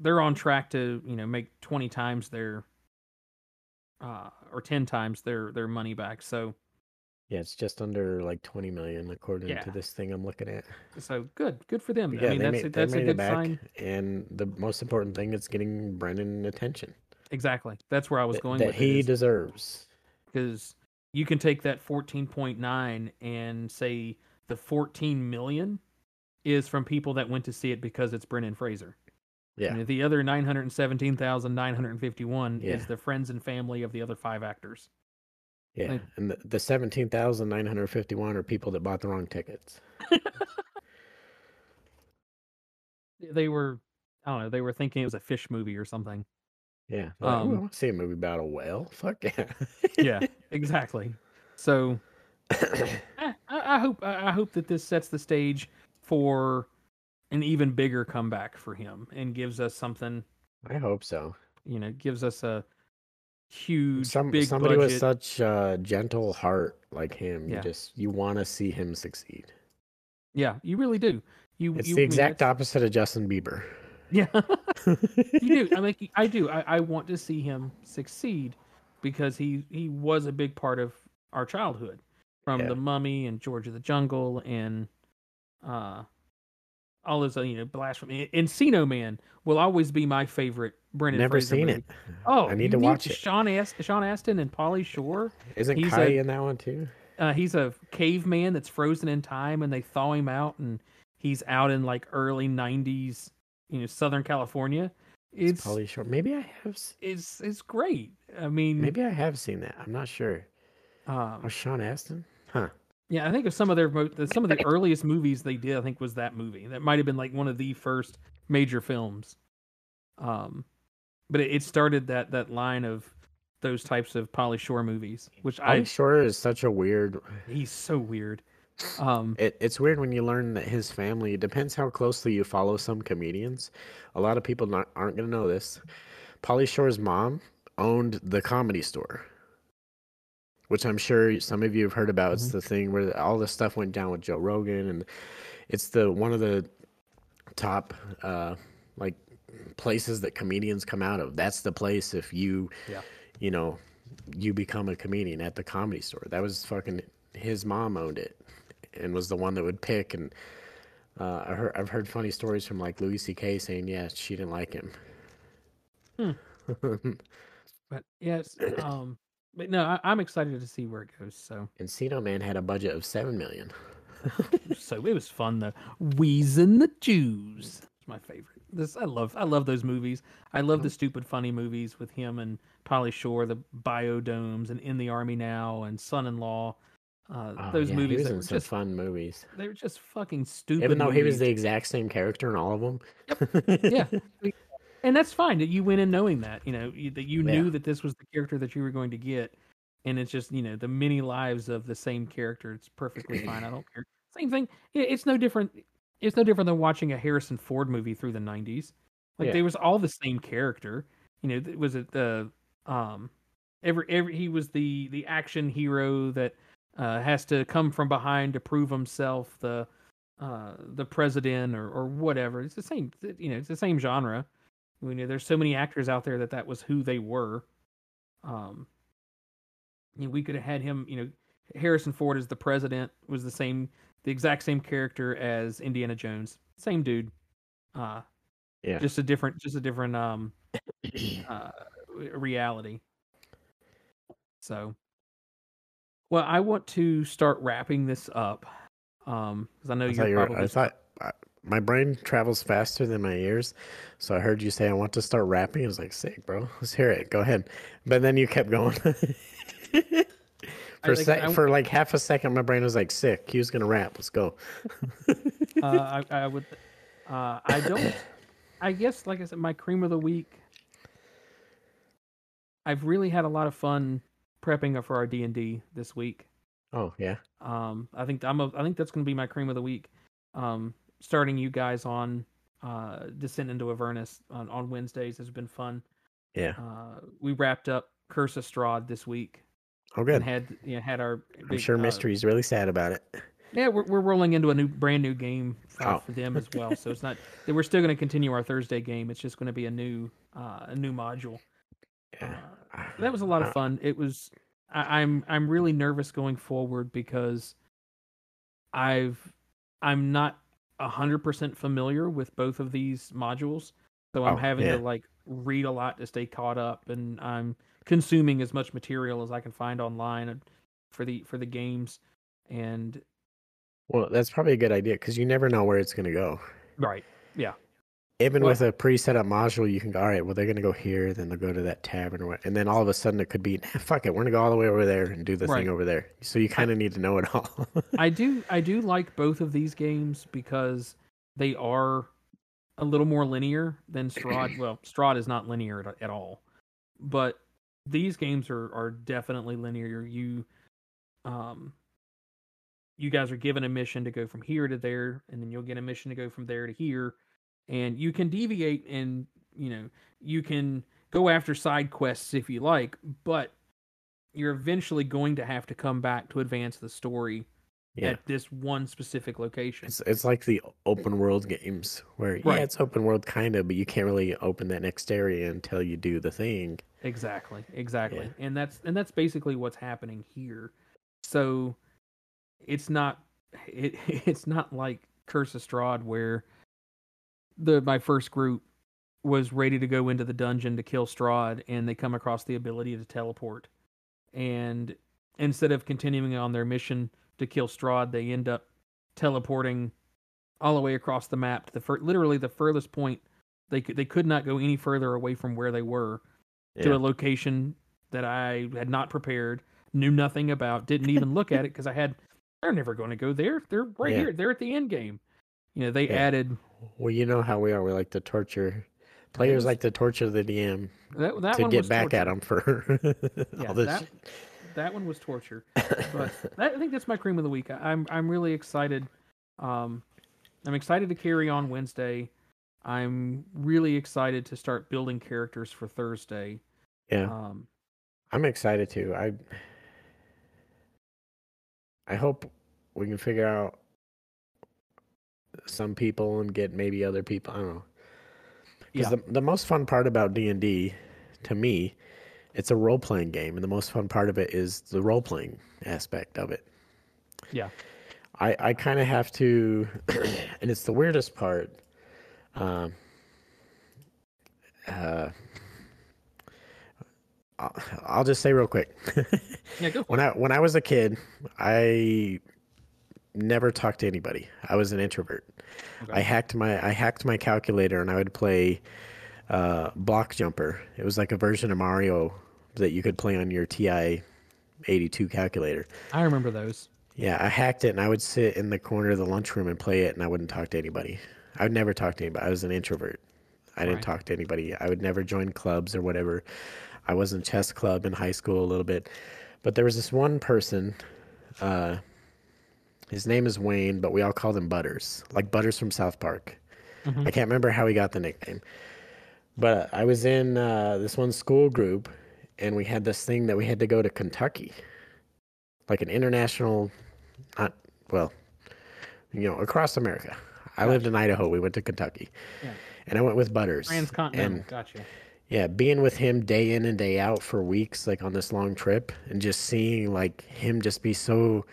they're on track to you know make 20 times their uh or 10 times their their money back so Yeah, it's just under like twenty million according Yeah. to this thing I'm looking at. so good good for them But i yeah, mean they that's made, a, that's a it good back, sign and the most important thing is getting Brendan attention exactly that's where i was going that he it deserves. because you can take that 14.9 and say the 14 million is from people that went to see it because it's Brendan Fraser. Yeah, And the other 917,951 Yeah. is the friends and family of the other five actors. yeah, like- and the, the seventeen thousand nine hundred fifty-one are people that bought the wrong tickets. (laughs) They were, I don't know, they were thinking it was a fish movie or something. Yeah, they're "Ooh, I Um, see a movie about a whale. Fuck yeah. Yeah, (laughs) exactly. So I, I hope I hope that this sets the stage for an even bigger comeback for him and gives us something. I hope so. You know, gives us a huge, Some big somebody budget. with such a gentle heart like him, Yeah. you just you want to see him succeed. yeah, you really do. You, It's you the I mean, exact opposite of Justin Bieber. Yeah. (laughs) you do. I mean, I do. I, I want to see him succeed because he he was a big part of our childhood, from Yeah. the Mummy and George of the Jungle and uh all those uh, you know blasphemy. Encino Man will always be my favorite Brendan Never Fraser seen movie. it. Oh, I need to watch it. Sean Ast- Sean Astin and Pauly Shore. Isn't He's Kai a- in that one too? Uh, he's a caveman that's frozen in time, and they thaw him out, and he's out in like early '90s, you know, Southern California. It's Pauly Shore. Maybe I have. it's it's great. I mean, Maybe I have seen that. I'm not sure. um, Oh, Sean Astin. Huh. yeah, I think of some of their some of the earliest movies they did. I think was that movie. That might have been like one of the first major films. Um, but it, it started that that line of those types of Pauly Shore movies, which Polly I Shore is such a weird. he's so weird. Um, It, it's weird when you learn that his family. It depends how closely you follow some comedians. A lot of people not, aren't going to know this. Pauly Shore's mom owned the comedy store, which I'm sure some of you have heard about. It's the thing where all this stuff went down with Joe Rogan, and it's the one of the top uh, like places that comedians come out of. That's the place if you, Yeah. you know, you become a comedian at the comedy store. That was fucking his mom owned it and was the one that would pick. And uh, I heard, I've heard funny stories from like Louis C.K. saying, yeah, she didn't like him. (laughs) But yes, um, but no, I, I'm excited to see where it goes. So, Encino Man had a budget of seven million. (laughs) so it was fun though. Wheezing the Jews. It's my favorite. This I love. I love those movies. I love the stupid funny movies with him and Pauly Shore, the Biodomes, and In the Army Now, and Son-in-Law. Uh, Oh, those yeah, movies that were just fun movies. they were just fucking stupid. Even though he was the exact same character in all of them. (laughs) yeah and that's fine that you went in knowing that you know you, that you Yeah. knew that this was the character that you were going to get and it's just you know the many lives of the same character it's perfectly fine i don't care same thing it's no different it's no different than watching a harrison ford movie through the 90s like Yeah. they was all the same character you know was it the um every every he was the the action hero that uh has to come from behind to prove himself the uh the president or or whatever. It's the same you know it's the same genre. We know there's so many actors out there that that was who they were. Um you know, we could have had him you know harrison ford as the president was the same the exact same character as indiana jones. Same dude. Uh Yeah. just a different just a different um (clears throat) uh reality. So well i want to start wrapping this up um because i know I you're thought, you were, probably I thought I, my brain travels faster than my ears, so I heard you say I want to start rapping. I was like, "Sick, bro. Let's hear it. Go ahead." But then you kept going. (laughs) for a like, sec, for like half a second, my brain was like, "Sick. He was gonna rap. Let's go." uh, (laughs) I, I would. Uh, I don't. I guess, like I said, my cream of the week. I've really had a lot of fun prepping for our D and D this week. Oh yeah, Um, I think I'm. A, I think that's going to be my cream of the week. Um, starting you guys on uh, Descent into Avernus on, on Wednesdays has been fun. yeah. Uh, we wrapped up Curse of Strahd this week Oh and good. had you know, had our. I'm big, sure uh, Mystery's really sad about it. Yeah, we're we're rolling into a new brand new game uh, Oh. for them as (laughs) well. So it's not that we're still going to continue our Thursday game. It's just going to be a new uh, a new module. Yeah. Uh, that was a lot of fun. It was. I, I'm I'm really nervous going forward because I've I'm not hundred percent familiar with both of these modules, so I'm Oh, having yeah. to like read a lot to stay caught up, and I'm consuming as much material as I can find online for the for the games. And Well, that's probably a good idea because you never know where it's gonna go. right, yeah, Even Well- with a pre-set up module, you can go, all right, well, they're going to go here, then they'll go to that tavern, what, and then all of a sudden it could be, nah, fuck it, we're going to go all the way over there and do the Right. thing over there. So you kind of need to know it all. (laughs) I do I do like both of these games because they are a little more linear than Strahd. (clears throat) well, Strahd is not linear at, at all, but these games are are definitely linear. You, um, you guys are given a mission to go from here to there, and then you'll get a mission to go from there to here, and you can deviate and you know you can go after side quests if you like, but you're eventually going to have to come back to advance the story yeah. at this one specific location. It's, it's like the open world games where, Right. yeah, it's open world kind of, but you can't really open that next area until you do the thing. Exactly, exactly. Yeah. And that's and that's basically what's happening here. So it's not it (laughs) it's not like Curse of Strahd where the my first group was ready to go into the dungeon to kill Strahd and they come across the ability to teleport. And instead of continuing on their mission to kill Strahd, they end up teleporting all the way across the map to the fur- literally the furthest point they could they could not go any further away from where they were to a location that I had not prepared, knew nothing about, didn't even look at it because I had they're never going to go there. They're right Yeah. here. They're at the end game. You know, they Yeah. added Well, you know how we are. We like to torture. Players like to torture the DM that that to one get was back torture. at them for (laughs) Yeah, all this. that, that one was torture. But (laughs) that, I think that's my cream of the week. I- I'm I'm really excited. Um, I'm excited to carry on Wednesday. I'm really excited to start building characters for Thursday. yeah. Um, I'm excited too. I I hope we can figure out some people and get maybe other people. I don't know. Because Yeah. the the most fun part about D and D, to me, it's a role playing game, and the most fun part of it is the role playing aspect of it. Yeah. I I kind of have to, (clears throat) and it's the weirdest part. Um, uh, I'll, just say real quick. (laughs) Yeah, go for when I when I was a kid, I never talked to anybody. I was an introvert. I hacked my I hacked my calculator and I would play uh, Block Jumper. It was like a version of Mario that you could play on your TI 82 calculator. I remember those. Yeah, I hacked it and I would sit in the corner of the lunchroom and play it and I wouldn't talk to anybody. I would never talk to anybody. I was an introvert. I didn't Right. talk to anybody. I would never join clubs or whatever. I was in chess club in high school a little bit. But there was this one person, uh, his name is Wayne, but we all called him Butters, like Butters from South Park. I can't remember how he got the nickname. But I was in uh, this one school group and we had this thing that we had to go to Kentucky, like an international not well, you know, across America. I lived in Idaho. We went to Kentucky, Yeah. and I went with Butters. Transcontinental. And Gotcha. yeah, being with him day in and day out for weeks, like on this long trip, and just seeing like him just be so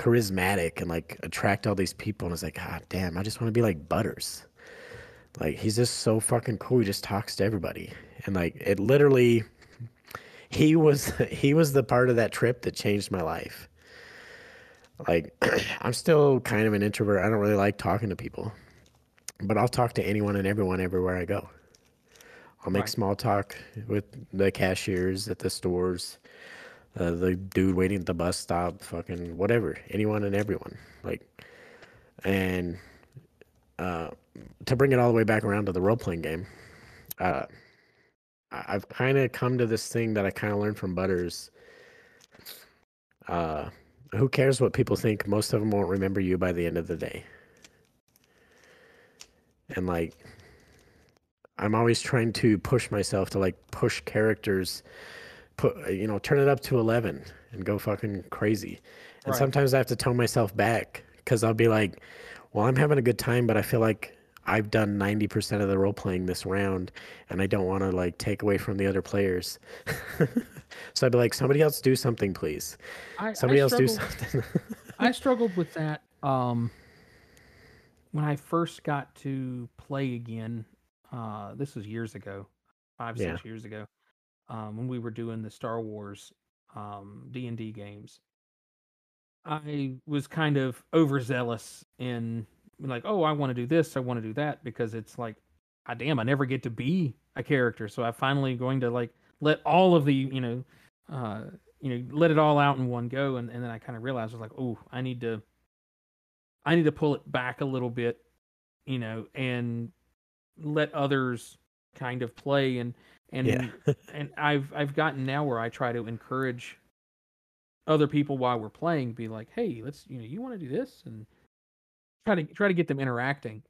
charismatic and like attract all these people, and I was like, God damn, I just want to be like Butters. Like he's just so fucking cool. He just talks to everybody, and like it literally, he was (laughs) he was the part of that trip that changed my life. Like (clears throat) I'm still kind of an introvert. I don't really like talking to people, but I'll talk to anyone and everyone everywhere I go. I'll make Right. small talk with the cashiers at the stores, uh, the dude waiting at the bus stop, fucking whatever, anyone and everyone. Like, and uh, to bring it all the way back around to the role playing game, uh, I've kind of come to this thing that I kind of learned from Butters. Uh, who cares what people think? Most of them won't remember you by the end of the day. And like, I'm always trying to push myself to like push characters, put you know, turn it up to eleven and go fucking crazy. And Right. sometimes I have to tone myself back because I'll be like, "Well, I'm having a good time, but I feel like I've done ninety percent of the role playing this round, and I don't want to like take away from the other players." (laughs) so I'd be like, "Somebody else do something, please. I, Somebody I else do something." (laughs) I struggled with that um, when I first got to play again. Uh, this was years ago, five Yeah. six years ago, um, when we were doing the Star Wars um, D and D games. I was kind of overzealous in like, oh, I want to do this, I want to do that, because it's like, ah, damn, I never get to be a character, so I'm finally going to like let all of the you know, uh, you know, let it all out in one go, and, and then I kind of realized I was like, oh, I need to, I need to pull it back a little bit, you know, and let others kind of play and and Yeah. (laughs) and I've I've gotten now where I try to encourage other people while we're playing, be like, hey, let's you know, you want to do this and try to try to get them interacting,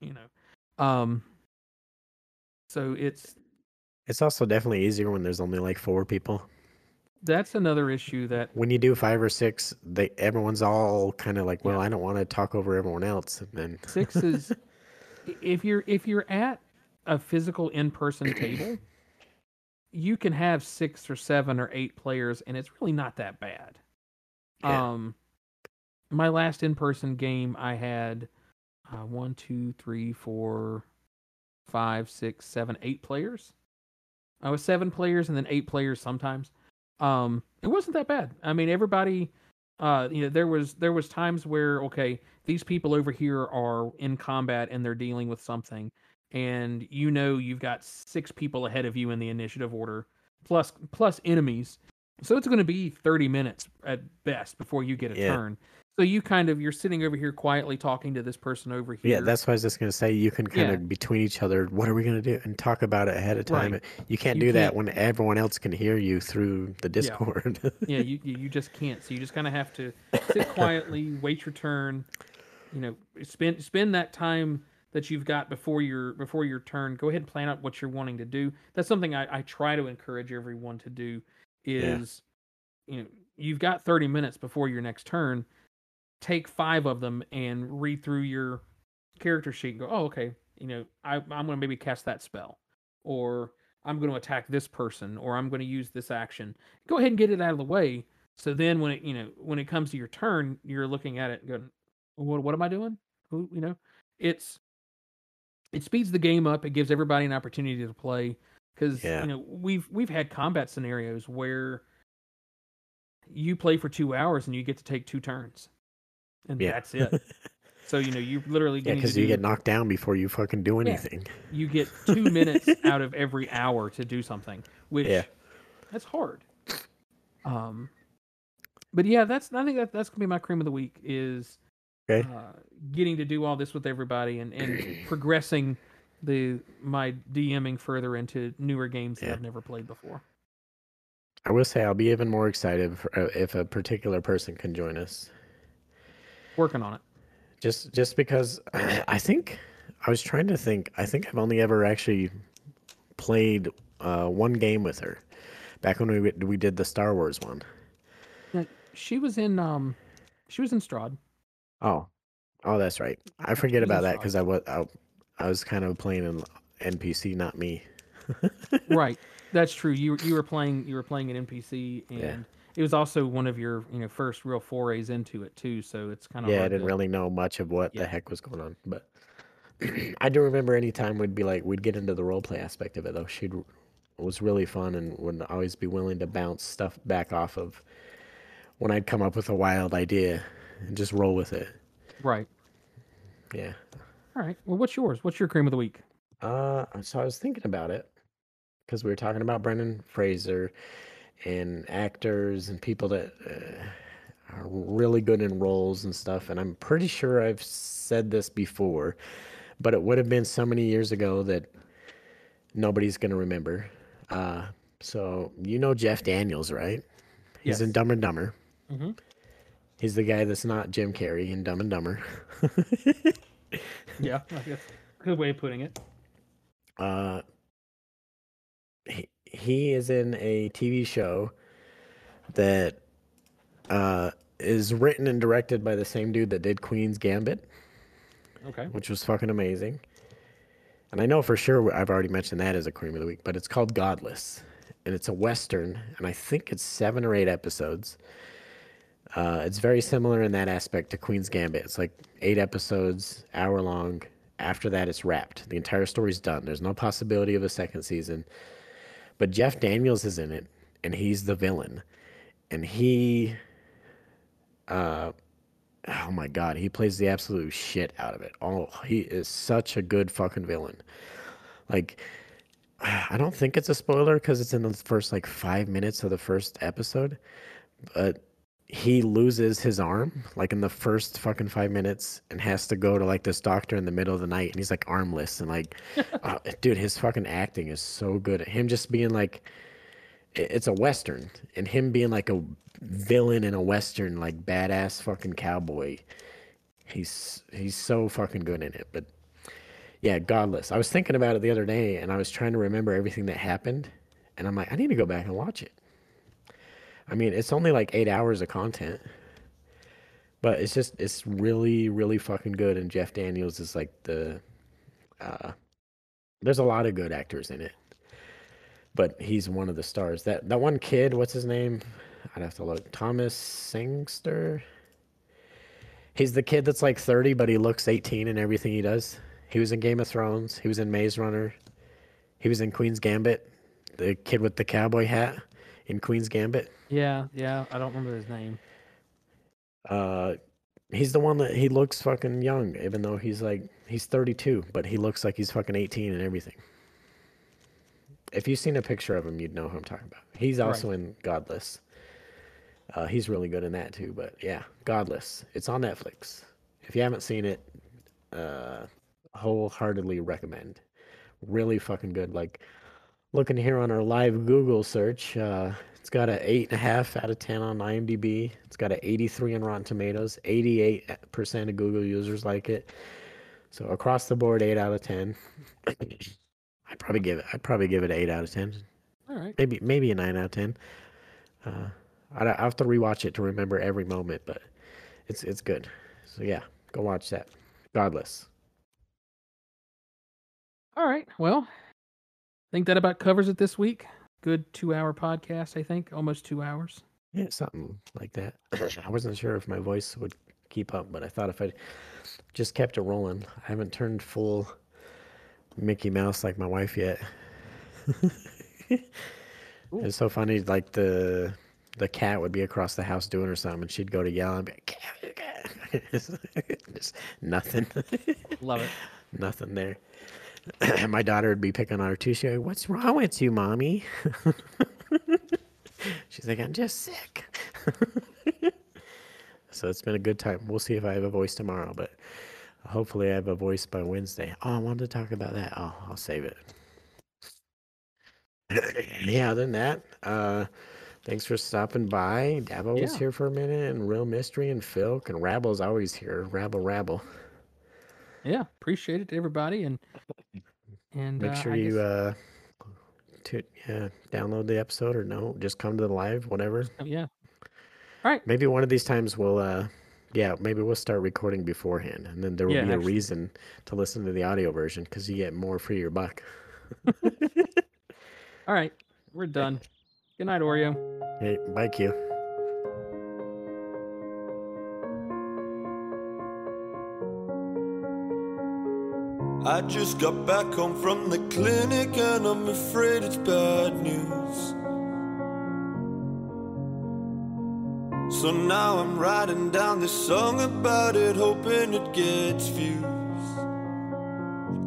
you know. Um so it's It's also definitely easier when there's only like four people. that's another issue that When you do five or six, they everyone's all kind of like, "Well, Yeah. I don't want to talk over everyone else," and then six is (laughs) if you're if you're at a physical in-person table you can have six or seven or eight players and it's really not that bad. Yeah. um my last in-person game i had uh, one two three four five six seven eight players. I was seven players and then eight players sometimes. Um it wasn't that bad. I mean everybody uh you know there was there was times where okay these people over here are in combat and they're dealing with something and you know you've got six people ahead of you in the initiative order plus plus enemies so it's going to be 30 minutes at best before you get a Yeah. turn so you kind of you're sitting over here quietly talking to this person over here yeah, that's what I was just gonna say. You can kind Yeah. of between each other, what are we gonna do, and talk about it ahead of time. Right. You can't You do that can't- when everyone else can hear you through the Discord. (laughs) yeah you you you just can't so you just kind of have to sit quietly wait your turn you know spend spend that time that you've got before your before your turn go ahead and plan out what you're wanting to do. That's something i, I try to encourage everyone to do is you know you've got 30 minutes before your next turn take five of them and read through your character sheet and go oh okay you know I, i'm going to maybe cast that spell or i'm going to attack this person or i'm going to use this action. Go ahead and get it out of the way. So then when it you know when it comes to your turn, you're looking at it and going, what what am I doing? Who you know, it's it speeds the game up. It gives everybody an opportunity to play because Yeah. you know we've we've had combat scenarios where you play for two hours and you get to take two turns, and Yeah. that's it. (laughs) So you know you literally Yeah, because you do- get knocked down before you fucking do anything. you get two minutes (laughs) out of every hour to do something, which Yeah. that's hard. Um, but yeah, that's I think that that's gonna be my cream of the week is Okay. uh, getting to do all this with everybody and and (clears throat) progressing the my DMing further into newer games that I've never played before. I will say I'll be even more excited for, uh, if a particular person can join us. Working on it. Just just because (clears throat) I think I was trying to think. I think I've only ever actually played uh, one game with her. Back when we we did the Star Wars one. Now, She was in um, she was in Strahd. Oh, oh, that's right. I forget about that because I was I, I was kind of playing an NPC, not me. right (laughs) that's true you you were playing you were playing an npc and Yeah. it was also one of your you know first real forays into it too so it's kind of Yeah, I didn't to, really know much of what Yeah. the heck was going on, but (clears throat) I do remember any time we'd be like we'd get into the role play aspect of it though. She was really fun and would always be willing to bounce stuff back off of when I'd come up with a wild idea and just roll with it. right Yeah. all right well what's yours what's your cream of the week Uh, so I was thinking about it because we were talking about Brendan Fraser and actors and people that uh, are really good in roles and stuff. And I'm pretty sure I've said this before, but it would have been so many years ago that nobody's gonna remember. Uh, so you know Jeff Daniels, right? He's in Yes. Dumb and Dumber. Mhm. He's the guy that's not Jim Carrey in Dumb and Dumber. yeah i guess good way of putting it uh he, he is in a TV show that uh is written and directed by the same dude that did Queen's Gambit, okay which was fucking amazing. And I know for sure I've already mentioned that as a cream of the week, but it's called Godless. And it's a western, and I think it's 7 or 8 episodes. Uh, it's very similar in that aspect to Queen's Gambit. It's like 8 episodes, hour long. After that, it's wrapped. The entire story's done. There's no possibility of a second season. But Jeff Daniels is in it, and he's the villain. And he, uh, oh my god, he plays the absolute shit out of it. Oh, he is such a good fucking villain. Like, I don't think it's a spoiler because it's in the first like five minutes of the first episode, but he loses his arm like in the first fucking five minutes and has to go to like this doctor in the middle of the night and he's like armless and like (laughs) uh, dude his fucking acting is so good. Him just being like it's a western and him being like a villain in a western like badass fucking cowboy he's he's so fucking good in it. But yeah godless. I was thinking about it the other day and i was trying to remember everything that happened and i'm like i need to go back and watch it I mean, it's only like eight hours of content, but it's just it's really really fucking good. And Jeff Daniels is like the, uh, there's a lot of good actors in it, but he's one of the stars. That that one kid, what's his name? I'd have to look. Thomas Sangster. He's the kid that's like 30, but he looks 18 in everything he does. He was in Game of Thrones. He was in Maze Runner. He was in Queen's Gambit. The kid with the cowboy hat in Queen's Gambit. yeah yeah i don't remember his name Uh, he's the one that he looks fucking young, even though he's like he's 32, but he looks like he's fucking 18 and everything. If you've seen a picture of him, you'd know who I'm talking about. He's also in Godless. Uh, he's really good in that too. But yeah, Godless. It's on Netflix. If you haven't seen it, uh, wholeheartedly recommend. Really fucking good. Like looking here on our live Google search, uh, it's got an eight and a half out of ten on IMDb. It's got an 83 on Rotten Tomatoes. 88% of Google users like it. So across the board, eight out of ten. (coughs) I'd probably give it. I'd probably give it an eight out of ten. all right Maybe maybe a nine out of ten. Uh, I have to rewatch it to remember every moment, but it's it's good. So yeah, go watch that. Godless. all right well think that about covers it this week good two hour podcast i think almost two hours Yeah, something like that. (clears throat) I wasn't sure if my voice would keep up, but I thought if I just kept it rolling, I haven't turned full Mickey Mouse like my wife yet. (laughs) it's so funny, like the the cat would be across the house doing her something, and she'd go to yell and be like, cat, cat. (laughs) just nothing, Love it. (laughs) nothing there. (clears throat) my daughter would be picking on her too. She'd go, "What's wrong with you, mommy?" (laughs) She's like, "I'm just sick." (laughs) so it's been a good time. We'll see if I have a voice tomorrow, but hopefully I have a voice by Wednesday. Oh, I wanted to talk about that. Oh, I'll save it. (clears throat) yeah, other than that, uh, thanks for stopping by. Dabo was here for a minute, and Real Mystery and Phil, and Rabble's always here. Rabble, rabble. Yeah, appreciate it to everybody, and and Make uh, sure I you guess- uh, to yeah, download the episode or no, just come to the live, whatever. uh, yeah. All right. Maybe one of these times we'll, uh, yeah, maybe we'll start recording beforehand, and then there will Yeah, be a actually- reason to listen to the audio version because you get more for your buck. (laughs) All right. We're (laughs) done. Good night, Oreo. Hey, bye, Q. I just got back home from the clinic and I'm afraid it's bad news. So now I'm writing down this song about it, hoping it gets views.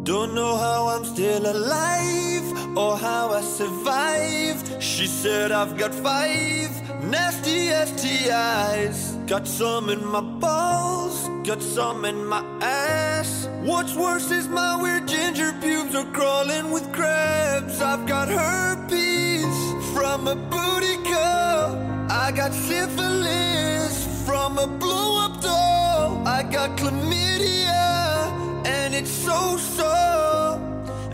Don't know how I'm still alive or how I survived. She said I've got five nasty STIs. Got some in my balls, got some in my ass. What's worse is my weird ginger pubes are crawling with crabs. I've got herpes from a booty call. I got syphilis from a blow up doll. I got chlamydia and it's so sore.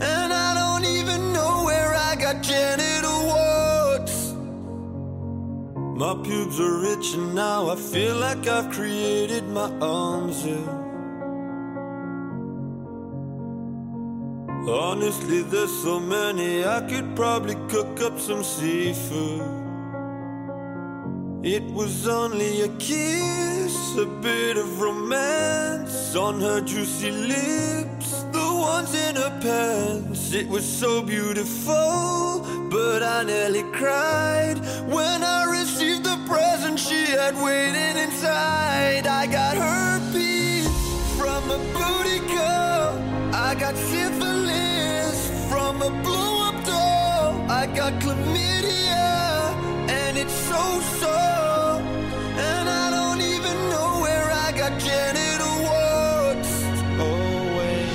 And I don't even know where I got genital My pubes are rich and now I feel like I've created my own zoo. Honestly, there's so many I could probably cook up some seafood. It was only a kiss, a bit of romance on her juicy lips, the ones in her pants. It was so beautiful, but I nearly cried when I received present she had waiting inside. I got herpes from a booty call. I got syphilis from a blow up doll. I got chlamydia, and it's so sore. And I don't even know where I got genital warts. Oh, wait.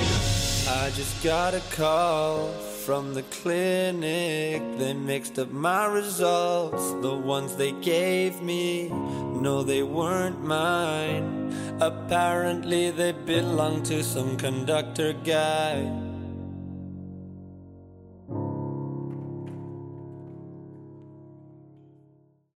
I just got a call from the clinic. They mixed up my results, the ones they gave me. No, they weren't mine. Apparently, they belong to some conductor guy.